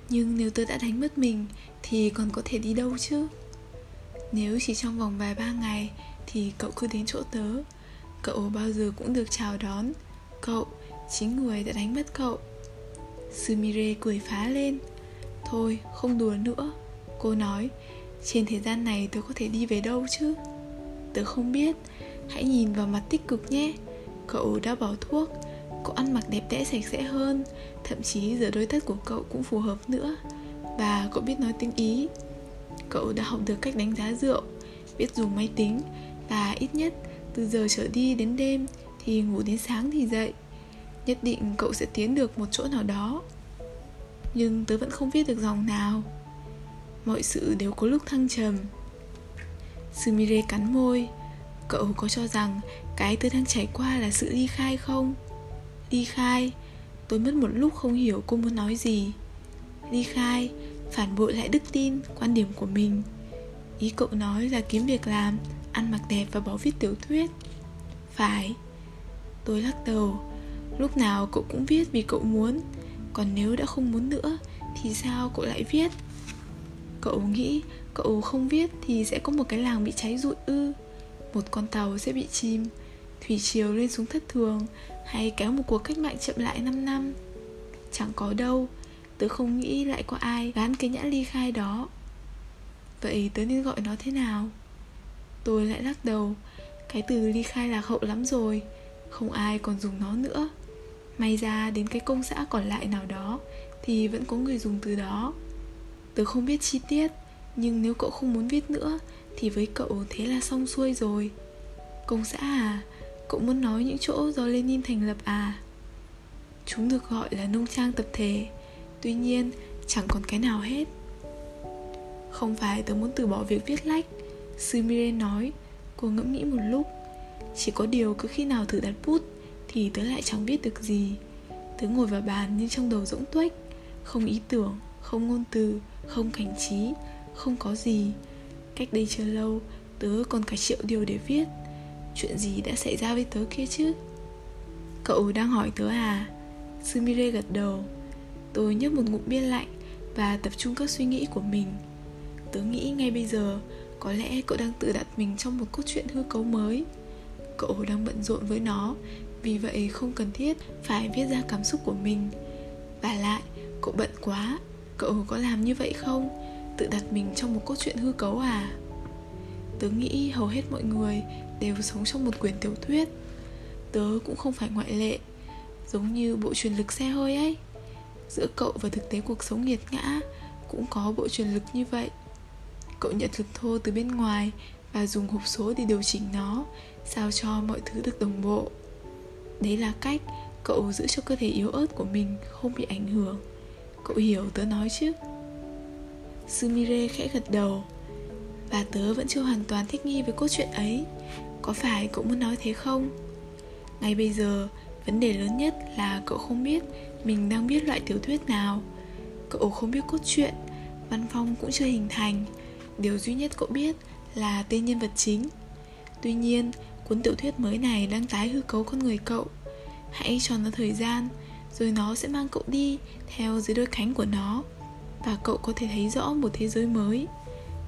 Nhưng nếu tôi đã đánh mất mình, Thì còn có thể đi đâu chứ? Nếu chỉ trong vòng vài ba ngày, Thì cậu cứ đến chỗ tớ. Cậu bao giờ cũng được chào đón. Cậu, chính người đã đánh mất cậu. Sumire cười phá lên. Thôi, không đùa nữa. Cô nói Trên thế gian này tớ có thể đi về đâu chứ? Tớ không biết. Hãy nhìn vào mặt tích cực nhé. Cậu đã bỏ thuốc. Cậu ăn mặc đẹp đẽ sạch sẽ hơn. Thậm chí giờ đôi tất của cậu cũng phù hợp nữa. Và cậu biết nói tiếng Ý. Cậu đã học được cách đánh giá rượu. Biết dùng máy tính. Và ít nhất từ giờ trở đi đến đêm Thì ngủ đến sáng thì dậy. Nhất định cậu sẽ tiến được một chỗ nào đó. Nhưng tớ vẫn không viết được dòng nào. Mọi sự đều có lúc thăng trầm. Sumire cắn môi. Cậu có cho rằng cái tôi đang trải qua là sự ly khai không? Ly khai? Tôi mất một lúc không hiểu cô muốn nói gì. Ly khai Phản bội lại đức tin, quan điểm của mình. Ý cậu nói là kiếm việc làm, Ăn mặc đẹp và bỏ viết tiểu thuyết. Phải. Tôi lắc đầu. Lúc nào cậu cũng viết vì cậu muốn. Còn nếu đã không muốn nữa, Thì sao cậu lại viết? Cậu nghĩ cậu không viết thì sẽ có một cái làng bị cháy rụi ư. Một con tàu sẽ bị chìm, Thủy triều lên xuống thất thường, Hay kéo một cuộc cách mạng chậm lại 5 năm. Chẳng có đâu. Tớ không nghĩ lại có ai gán cái nhãn ly khai đó. Vậy tớ nên gọi nó thế nào? Tôi lại lắc đầu. Cái từ ly khai lạc hậu lắm rồi. Không ai còn dùng nó nữa. May ra đến cái công xã còn lại nào đó Thì vẫn có người dùng từ đó. Tớ không biết chi tiết, Nhưng nếu cậu không muốn viết nữa Thì với cậu thế là xong xuôi rồi. Công xã à? Cậu muốn nói những chỗ do Lenin thành lập à? Chúng được gọi là nông trang tập thể. Tuy nhiên, chẳng còn cái nào hết. Không phải tớ muốn từ bỏ việc viết lách Sumire nói. Cô ngẫm nghĩ một lúc. Chỉ có điều cứ khi nào thử đặt bút Thì tớ lại chẳng biết được gì. Tớ ngồi vào bàn nhưng trong đầu rỗng tuếch. Không ý tưởng, không ngôn từ, không cảnh trí Không có gì. Cách đây chưa lâu Tớ còn cả triệu điều để viết. Chuyện gì đã xảy ra với tớ kia chứ? Cậu đang hỏi tớ à? Sumire gật đầu. Tôi nhấp một ngụm bia lạnh Và tập trung các suy nghĩ của mình. Tớ nghĩ ngay bây giờ Có lẽ cậu đang tự đặt mình trong một cốt truyện hư cấu mới. Cậu đang bận rộn với nó Vì vậy không cần thiết phải viết ra cảm xúc của mình. Và lại, cậu bận quá Cậu có làm như vậy không? Tự đặt mình trong một cốt truyện hư cấu à? Tớ nghĩ hầu hết mọi người đều sống trong một quyển tiểu thuyết. Tớ cũng không phải ngoại lệ Giống như bộ truyền lực xe hơi ấy. Giữa cậu và thực tế cuộc sống nghiệt ngã Cũng có bộ truyền lực như vậy. Cậu nhận lực thô từ bên ngoài Và dùng hộp số để điều chỉnh nó, Sao cho mọi thứ được đồng bộ. Đấy là cách cậu giữ cho cơ thể yếu ớt của mình không bị ảnh hưởng. Cậu hiểu tớ nói chứ? Sumire khẽ gật đầu. Và tớ vẫn chưa hoàn toàn thích nghi với cốt truyện ấy. Có phải cậu muốn nói thế không? Ngay bây giờ, Vấn đề lớn nhất là cậu không biết mình đang viết loại tiểu thuyết nào. Cậu không biết cốt truyện, Văn phong cũng chưa hình thành. Điều duy nhất cậu biết là tên nhân vật chính. Tuy nhiên, cuốn tiểu thuyết mới này đang tái hư cấu con người cậu. Hãy cho nó thời gian Rồi nó sẽ mang cậu đi theo dưới đôi cánh của nó Và cậu có thể thấy rõ một thế giới mới.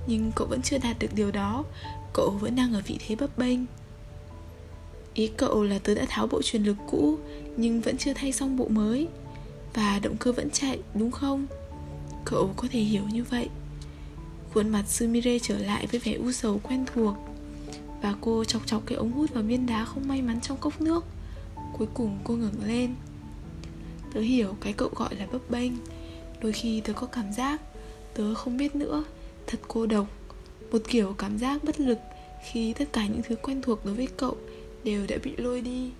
Nhưng cậu vẫn chưa đạt được điều đó Cậu vẫn đang ở vị thế bấp bênh. Ý cậu là tớ đã tháo bộ truyền lực cũ Nhưng vẫn chưa thay xong bộ mới Và động cơ vẫn chạy đúng không? Cậu có thể hiểu như vậy. Khuôn mặt Sumire trở lại với vẻ u sầu quen thuộc. Và cô chọc chọc cái ống hút vào viên đá không may mắn trong cốc nước. Cuối cùng cô ngẩng lên. Tớ hiểu cái cậu gọi là bấp bênh. Đôi khi tớ có cảm giác, Tớ không biết nữa. Thật cô độc. Một kiểu cảm giác bất lực Khi tất cả những thứ quen thuộc đối với cậu đều đã bị lôi đi.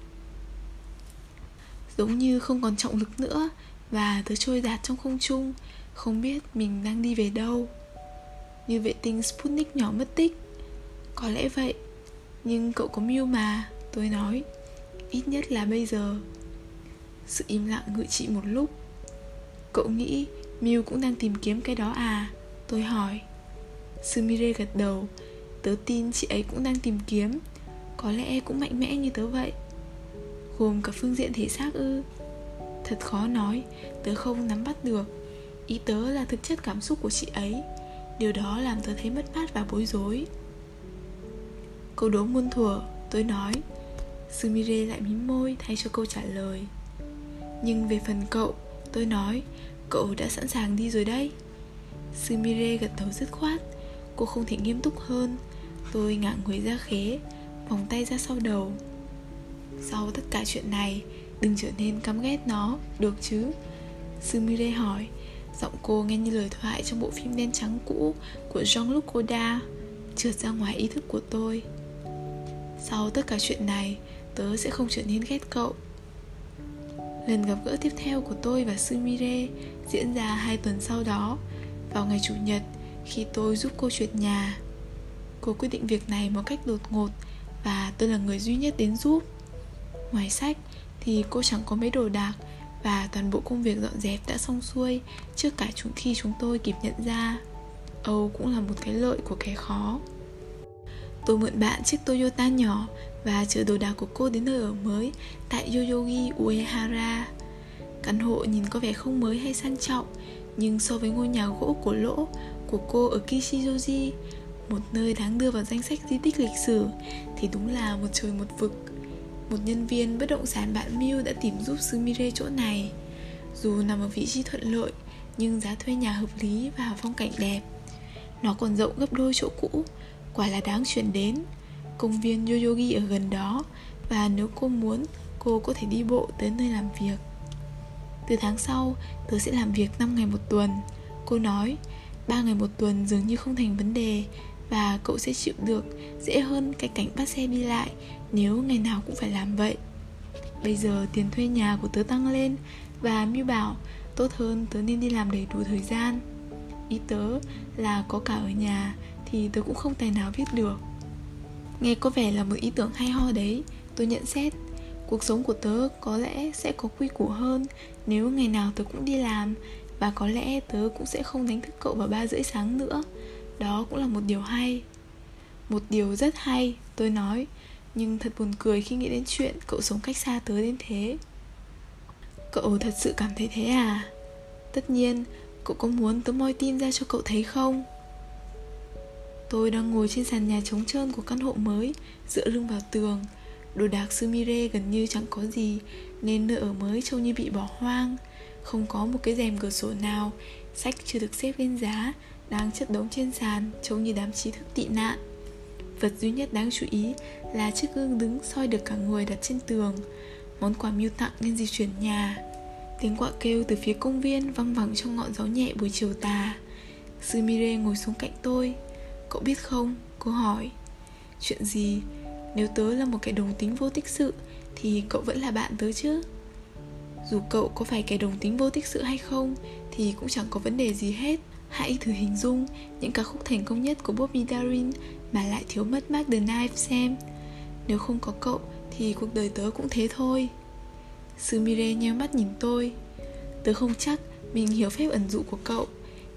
Giống như không còn trọng lực nữa và tớ trôi dạt trong không trung, không biết mình đang đi về đâu như vệ tinh Sputnik nhỏ mất tích. Có lẽ vậy, nhưng cậu có mưu mà, tôi nói. Ít nhất là bây giờ. Sự im lặng ngự trị một lúc. Cậu nghĩ Mew cũng đang tìm kiếm cái đó à? Tôi hỏi. Sumire gật đầu. Tớ tin chị ấy cũng đang tìm kiếm. Có lẽ cũng mạnh mẽ như tớ vậy. Gồm cả phương diện thể xác ư? Thật khó nói. Tớ không nắm bắt được. Ý tớ là thực chất cảm xúc của chị ấy điều đó làm tôi thấy mất mát và bối rối. Câu đố muôn thuở, tôi nói, sumire lại mím môi thay cho câu trả lời. Nhưng về phần cậu, tôi nói, cậu đã sẵn sàng đi rồi đấy. Sumire gật đầu dứt khoát, cô không thể nghiêm túc hơn. Tôi ngả người ra khế, vòng tay ra sau đầu. Sau tất cả chuyện này, đừng trở nên căm ghét nó, được chứ? Sumire hỏi giọng cô nghe như lời thoại trong bộ phim đen trắng cũ của jean-luc godard, trượt ra ngoài ý thức của tôi. Sau tất cả chuyện này, tớ sẽ không trở nên ghét cậu. Lần gặp gỡ tiếp theo của tôi và sumire diễn ra hai tuần sau đó, vào ngày chủ nhật, khi tôi giúp cô chuyển nhà. Cô quyết định việc này một cách đột ngột và tôi là người duy nhất đến giúp. Ngoài sách thì cô chẳng có mấy đồ đạc và toàn bộ công việc dọn dẹp đã xong xuôi, trước cả chúng khi chúng tôi kịp nhận ra. Âu cũng là một cái lợi của cái khó. Tôi mượn bạn chiếc toyota nhỏ và chở đồ đạc của cô đến nơi ở mới tại yoyogi uehara. Căn hộ nhìn có vẻ không mới hay sang trọng, nhưng so với ngôi nhà gỗ của lỗ của cô ở Kishijoji, Một nơi đáng đưa vào danh sách di tích lịch sử, Thì đúng là một trời một vực. Một nhân viên bất động sản bạn Miu đã tìm giúp Sumire chỗ này. Dù nằm ở vị trí thuận lợi, Nhưng giá thuê nhà hợp lý và phong cảnh đẹp. Nó còn rộng gấp đôi chỗ cũ, Quả là đáng chuyển đến. Công viên Yoyogi ở gần đó, Và nếu cô muốn, Cô có thể đi bộ tới nơi làm việc. Từ tháng sau, Tớ sẽ làm việc 5 ngày một tuần. Cô nói, ba ngày một tuần dường như không thành vấn đề, Và cậu sẽ chịu được Dễ hơn cái cảnh bắt xe đi lại nếu ngày nào cũng phải làm vậy Bây giờ tiền thuê nhà của tớ tăng lên Và Miu bảo Tốt hơn tớ nên đi làm đầy đủ thời gian. Ý tớ là có cả ở nhà Thì tớ cũng không tài nào viết được. Nghe có vẻ là một ý tưởng hay ho đấy Tôi nhận xét. Cuộc sống của tớ có lẽ sẽ có quy củ hơn Nếu ngày nào tớ cũng đi làm và có lẽ tớ cũng sẽ không đánh thức cậu vào ba rưỡi sáng nữa. Đó cũng là một điều hay. Một điều rất hay, tôi nói. Nhưng thật buồn cười khi nghĩ đến chuyện cậu sống cách xa tớ đến thế Cậu thật sự cảm thấy thế à? Tất nhiên, cậu có muốn tớ moi tin ra cho cậu thấy không? Tôi đang ngồi trên sàn nhà trống trơn của căn hộ mới Dựa lưng vào tường Đồ đạc Sumire gần như chẳng có gì Nên nơi ở mới trông như bị bỏ hoang không có một cái rèm cửa sổ nào Sách chưa được xếp lên giá Đang chất đống trên sàn Trông như đám trí thức tị nạn Vật duy nhất đáng chú ý là chiếc gương đứng soi được cả người đặt trên tường. Món quà mưu tặng nhân di chuyển nhà. Tiếng quạ kêu từ phía công viên Văng vẳng trong ngọn gió nhẹ buổi chiều tà. Sumire ngồi xuống cạnh tôi. Cậu biết không? Cô hỏi. Chuyện gì? Nếu tớ là một kẻ đồng tính vô tích sự, Thì cậu vẫn là bạn tớ chứ? Dù cậu có phải kẻ đồng tính vô tích sự hay không, Thì cũng chẳng có vấn đề gì hết. Hãy thử hình dung những ca khúc thành công nhất của Bobby Darin Mà lại thiếu mất Mark the Knife xem. Nếu không có cậu thì cuộc đời tớ cũng thế thôi. Sumire nheo mắt nhìn tôi. Tớ không chắc mình hiểu phép ẩn dụ của cậu,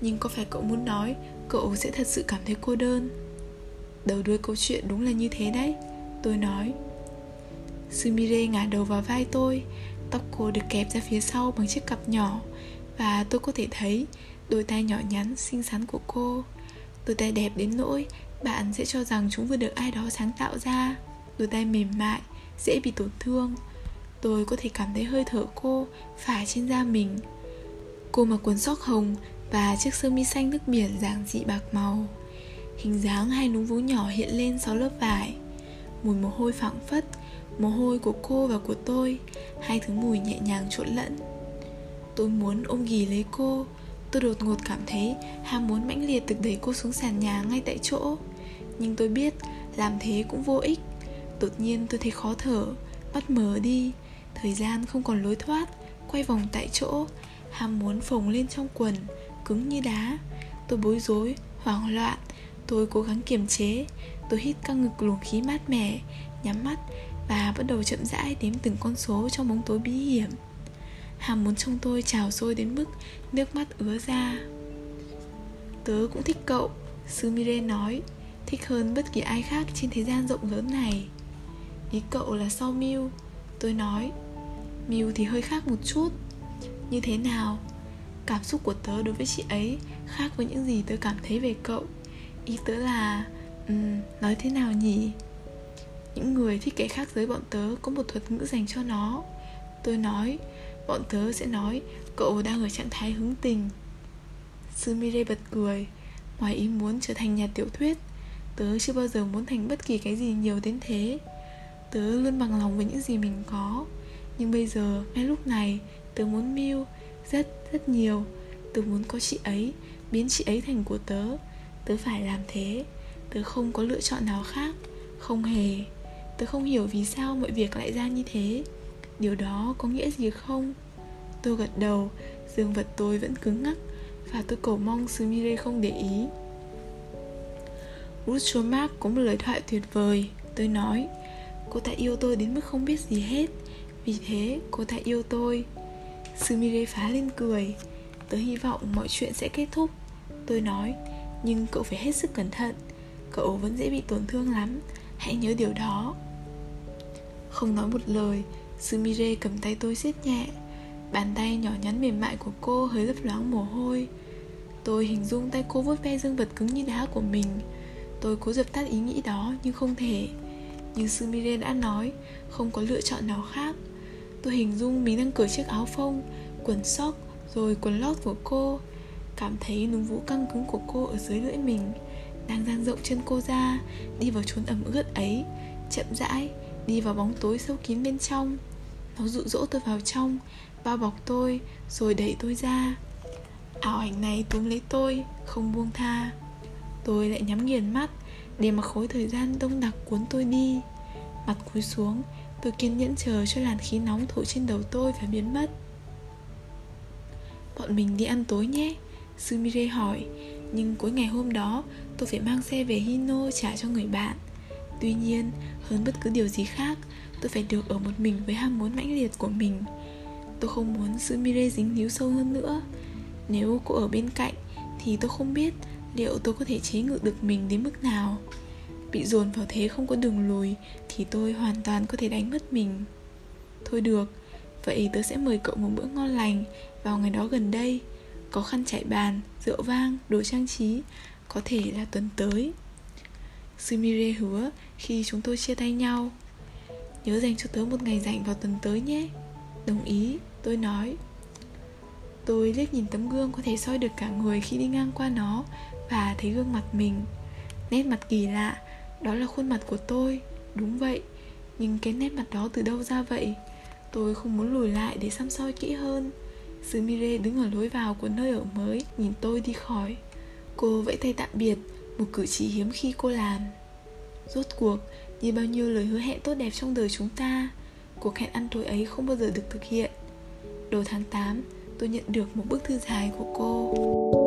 Nhưng có phải cậu muốn nói Cậu sẽ thật sự cảm thấy cô đơn? Đầu đuôi câu chuyện đúng là như thế đấy, Tôi nói. Sumire ngả đầu vào vai tôi, Tóc cô được kẹp ra phía sau bằng chiếc cặp nhỏ, Và tôi có thể thấy đôi tay nhỏ nhắn xinh xắn của cô. Đôi tay đẹp đến nỗi bạn sẽ cho rằng chúng vừa được ai đó sáng tạo ra. Đôi tay mềm mại, dễ bị tổn thương. Tôi có thể cảm thấy hơi thở cô phả trên da mình. Cô mặc quần sóc hồng và chiếc sơ mi xanh nước biển giản dị bạc màu. Hình dáng hai núm vú nhỏ hiện lên sau lớp vải. Mùi mồ hôi phảng phất Mồ hôi của cô và của tôi Hai thứ mùi nhẹ nhàng trộn lẫn. Tôi muốn ôm ghì lấy cô. Tôi đột ngột cảm thấy ham muốn mãnh liệt được đẩy cô xuống sàn nhà ngay tại chỗ. Nhưng tôi biết làm thế cũng vô ích. Đột nhiên tôi thấy khó thở Mắt mở đi. Thời gian không còn lối thoát Quay vòng tại chỗ. Ham muốn phồng lên trong quần Cứng như đá. Tôi bối rối, hoảng loạn. Tôi cố gắng kiềm chế. Tôi hít căng ngực luồng khí mát mẻ Nhắm mắt và bắt đầu chậm rãi đếm từng con số trong bóng tối bí hiểm. Hàm muốn trong tôi trào sôi đến mức nước mắt ứa ra. Tớ cũng thích cậu Sumire nói. Thích hơn bất kỳ ai khác trên thế gian rộng lớn này. Ý cậu là sau Miu? Tôi nói. Miu thì hơi khác một chút. Như thế nào? Cảm xúc của tớ đối với chị ấy Khác với những gì tớ cảm thấy về cậu. Ý tớ là um, Nói thế nào nhỉ? Những người thích kẻ khác giới bọn tớ có một thuật ngữ dành cho nó. Tôi nói Bọn tớ sẽ nói Cậu đang ở trạng thái hứng tình. Sumire bật cười Ngoài ý muốn trở thành nhà tiểu thuyết Tớ chưa bao giờ muốn thành bất kỳ cái gì nhiều đến thế. Tớ luôn bằng lòng với những gì mình có. Nhưng bây giờ, ngay lúc này Tớ muốn Miu Rất, rất nhiều. Tớ muốn có chị ấy Biến chị ấy thành của tớ. Tớ phải làm thế. Tớ không có lựa chọn nào khác. Không hề. Tớ không hiểu vì sao mọi việc lại ra như thế. Điều đó có nghĩa gì không? Tôi gật đầu Dương vật tôi vẫn cứng ngắc Và tôi cầu mong Sumire không để ý. Ruth Mark có một lời thoại tuyệt vời Tôi nói. Cô ta yêu tôi đến mức không biết gì hết. Vì thế, cô ta yêu tôi. Sumire phá lên cười. Tớ hy vọng mọi chuyện sẽ kết thúc. Tôi nói, Nhưng cậu phải hết sức cẩn thận. Cậu vẫn dễ bị tổn thương lắm. Hãy nhớ điều đó. Không nói một lời, Sumire cầm tay tôi siết nhẹ. Bàn tay nhỏ nhắn mềm mại của cô hơi lấp loáng mồ hôi. Tôi hình dung tay cô vuốt ve dương vật cứng như đá của mình. Tôi cố dập tắt ý nghĩ đó, nhưng không thể. Như Sumire đã nói, Không có lựa chọn nào khác. Tôi hình dung mình đang cởi chiếc áo phông, Quần sóc, Rồi quần lót của cô. Cảm thấy núm vũ căng cứng của cô ở dưới lưỡi mình, Đang dang rộng chân cô ra, Đi vào chốn ẩm ướt ấy, Chậm rãi, Đi vào bóng tối sâu kín bên trong. Nó dụ dỗ tôi vào trong, Bao bọc tôi, Rồi đẩy tôi ra. Ảo ảnh này túm lấy tôi, Không buông tha. Tôi lại nhắm nghiền mắt để mà khối thời gian đông đặc cuốn tôi đi. Mặt cúi xuống, Tôi kiên nhẫn chờ cho làn khí nóng thổi trên đầu tôi phải biến mất. Bọn mình đi ăn tối nhé Sumire hỏi. Nhưng cuối ngày hôm đó, Tôi phải mang xe về Hino trả cho người bạn. Tuy nhiên, Hơn bất cứ điều gì khác, Tôi phải được ở một mình với ham muốn mãnh liệt của mình. Tôi không muốn Sumire dính líu sâu hơn nữa. Nếu cô ở bên cạnh, Thì tôi không biết liệu tôi có thể chế ngự được mình đến mức nào? Bị dồn vào thế không có đường lùi thì tôi hoàn toàn có thể đánh mất mình. Thôi được, vậy tớ sẽ mời cậu một bữa ngon lành vào ngày đó gần đây. Có khăn trải bàn, rượu vang, đồ trang trí, có thể là tuần tới. Sumire hứa khi chúng tôi chia tay nhau. Nhớ dành cho tớ một ngày rảnh vào tuần tới nhé. Đồng ý, tôi nói. Tôi liếc nhìn tấm gương có thể soi được cả người khi đi ngang qua nó và thấy gương mặt mình, nét mặt kỳ lạ, đó là khuôn mặt của tôi. Đúng vậy, nhưng cái nét mặt đó từ đâu ra vậy? Tôi không muốn lùi lại để xăm soi kỹ hơn. Sumire đứng ở lối vào của nơi ở mới, Nhìn tôi đi khỏi. Cô vẫy tay tạm biệt, Một cử chỉ hiếm khi cô làm. Rốt cuộc, Như bao nhiêu lời hứa hẹn tốt đẹp trong đời chúng ta, Cuộc hẹn ăn tối ấy không bao giờ được thực hiện. Đầu tháng 8 Tôi nhận được một bức thư dài của cô.